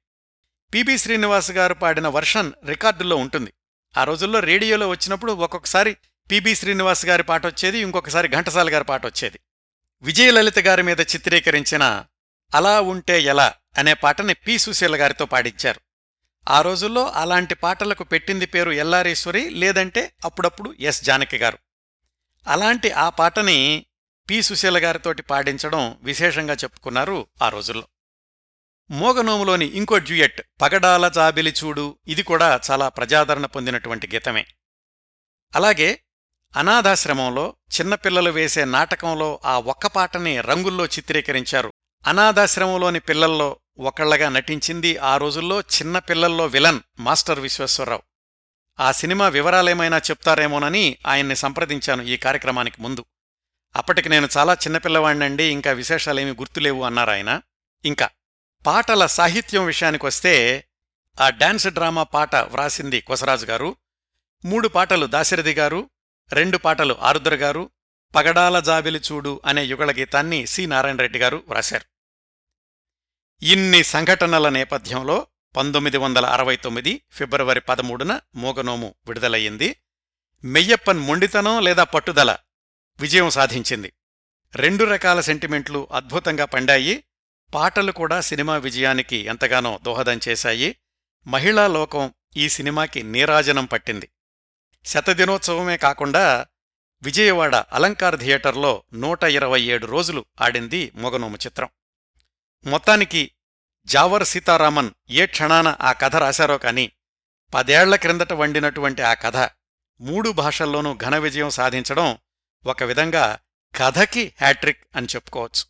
Speaker 1: పిబి శ్రీనివాస్ గారు పాడిన వర్షన్ రికార్డుల్లో ఉంటుంది. ఆ రోజుల్లో రేడియోలో వచ్చినప్పుడు ఒక్కొక్కసారి పిబి శ్రీనివాస్ గారి పాట వచ్చేది ఇంకొకసారి ఘంటసాల గారి పాట వచ్చేది విజయలలిత గారి మీద చిత్రీకరించిన అలా ఉంటే ఎలా అనే పాటని పి. సుశీల గారితో పాడించారు. ఆ రోజుల్లో అలాంటి పాటలకు పెట్టింది పేరు ఎల్లారేశ్వరి లేదంటే అప్పుడప్పుడు ఎస్. జానకి గారు. అలాంటి ఆ పాటని పి. సుశీల గారితోటి పాడించడం విశేషంగా చెప్పుకున్నారు ఆ రోజుల్లో. మోగనోములోని ఇంకో డ్యూయట్ పగడాల జాబిలి చూడు ఇది కూడా చాలా ప్రజాదరణ పొందినటువంటి గీతమే. అలాగే అనాథాశ్రమంలో చిన్నపిల్లలు వేసే నాటకంలో ఆ ఒక్క పాటని రంగుల్లో చిత్రీకరించారు. అనాథాశ్రమంలోని పిల్లల్లో ఒకళ్ళగా నటించింది ఆ రోజుల్లో చిన్న పిల్లల్లో విలన్ మాస్టర్ విశ్వేశ్వరరావు. ఆ సినిమా వివరాలేమైనా చెప్తారేమోనని ఆయన్ని సంప్రదించాను ఈ కార్యక్రమానికి ముందు. అప్పటికి నేను చాలా చిన్నపిల్లవాణ్ణండి ఇంకా విశేషాలేమీ గుర్తులేవు అన్నారాయన ఇంకా పాటల సాహిత్యం విషయానికొస్తే ఆ డాన్స్ డ్రామా పాట వ్రాసింది కొసరాజు గారు మూడు పాటలు దాశరథి గారు రెండు పాటలు ఆరుద్ర గారు పగడాల జాబిలి చూడు అనే యుగళ గీతాన్ని సి. నారాయణరెడ్డి గారు వ్రాశారు. ఇన్ని సంఘటనల నేపథ్యంలో పంతొమ్మిది వందల అరవై తొమ్మిది ఫిబ్రవరి పదమూడున మూగనోము విడుదలయ్యింది. మెయ్యప్పన్ మొండితనం లేదా పట్టుదల విజయం సాధించింది. రెండు రకాల సెంటిమెంట్లు అద్భుతంగా పండాయి. పాటలు కూడా సినిమా విజయానికి ఎంతగానో దోహదం చేశాయి. మహిళా లోకం ఈ సినిమాకి నీరాజనం పట్టింది. శతదినోత్సవమే కాకుండా విజయవాడ అలంకార్ థియేటర్లో నూట ఇరవై ఏడు రోజులు ఆడింది మొగనోము చిత్రం. మొత్తానికి జావర్ సీతారామన్ ఏ క్షణాన ఆ కథ రాశారో కాని పదేళ్ళ క్రిందట వండినటువంటి ఆ కథ మూడు భాషల్లోనూ ఘన విజయం సాధించడం ఒక విధంగా కథకి హ్యాట్రిక్ అని చెప్పుకోవచ్చు.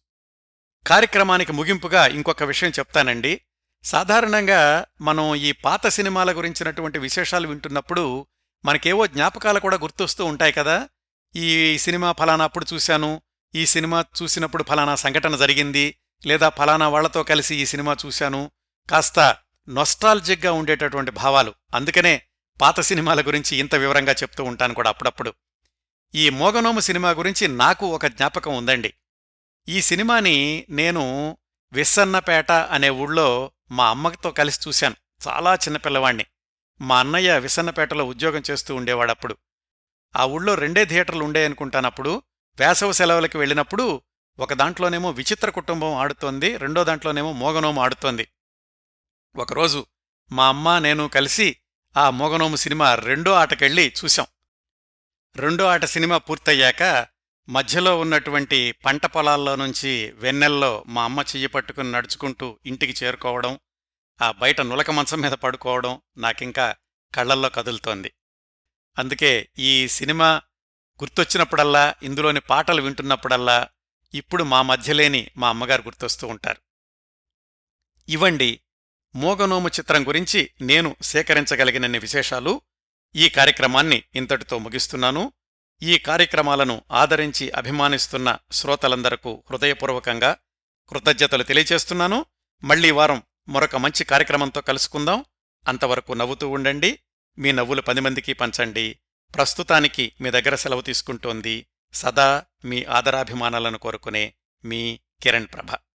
Speaker 1: కార్యక్రమానికి ముగింపుగా ఇంకొక విషయం చెప్తానండి. సాధారణంగా మనం ఈ పాత సినిమాల గురించినటువంటి విశేషాలు వింటున్నప్పుడు మనకేవో జ్ఞాపకాలు కూడా గుర్తొస్తూ ఉంటాయి కదా. ఈ సినిమా ఫలానా అప్పుడు చూశాను ఈ సినిమా చూసినప్పుడు ఫలానా సంఘటన జరిగింది లేదా ఫలానా వాళ్ళతో కలిసి ఈ సినిమా చూశాను. కాస్త నొస్టాల్జిక్గా ఉండేటటువంటి భావాలు. అందుకనే పాత సినిమాల గురించి ఇంత వివరంగా చెప్తూ ఉంటాను కూడా అప్పుడప్పుడు. ఈ మోగనోము సినిమా గురించి నాకు ఒక జ్ఞాపకం ఉందండి. ఈ సినిమాని నేను విస్సన్నపేట అనే ఊళ్ళో మా అమ్మతో కలిసి చూశాను. చాలా చిన్నపిల్లవాణ్ణి. మా అన్నయ్య విసన్నపేటలో ఉద్యోగం చేస్తూ ఉండేవాడప్పుడు. ఆ ఊళ్ళో రెండే థియేటర్లు ఉండేయనుకుంటానప్పుడు వేసవ సెలవులకి వెళ్ళినప్పుడు ఒక దాంట్లోనేమో విచిత్ర కుటుంబం ఆడుతోంది రెండో దాంట్లోనేమో మోగనోము ఆడుతోంది. ఒకరోజు మా అమ్మ నేను కలిసి ఆ మోగనోము సినిమా రెండో ఆటకెళ్ళి చూశాం. రెండో ఆట సినిమా పూర్తయ్యాక మధ్యలో ఉన్నటువంటి పంట పొలాల్లో నుంచి వెన్నెల్లో మా అమ్మ చెయ్యి పట్టుకుని నడుచుకుంటూ ఇంటికి చేరుకోవడం ఆ బయట నులక మంచం మీద పడుకోవడం నాకింకా కళ్ళల్లో కదులుతోంది. అందుకే ఈ సినిమా గుర్తొచ్చినప్పుడల్లా ఇందులోని పాటలు వింటున్నప్పుడల్లా ఇప్పుడు మా మధ్యలేని మా అమ్మగారు గుర్తొస్తూ ఉంటారు. ఇవండి మోగనోము చిత్రం గురించి నేను సేకరించగలిగినన్ని విశేషాలు ఈ కార్యక్రమాన్ని ఇంతటితో ముగిస్తున్నాను. ఈ కార్యక్రమాలను ఆదరించి అభిమానిస్తున్న శ్రోతలందరకు హృదయపూర్వకంగా కృతజ్ఞతలు తెలియచేస్తున్నాను మళ్ళీ వారం మరొక మంచి కార్యక్రమంతో కలుసుకుందాం. అంతవరకు నవ్వుతూ ఉండండి. మీ నవ్వులు పది మందికి పంచండి. ప్రస్తుతానికి మీ దగ్గర సెలవు తీసుకుంటోంది సదా మీ ఆదరాభిమానాలను కోరుకునే మీ కిరణ్ ప్రభ.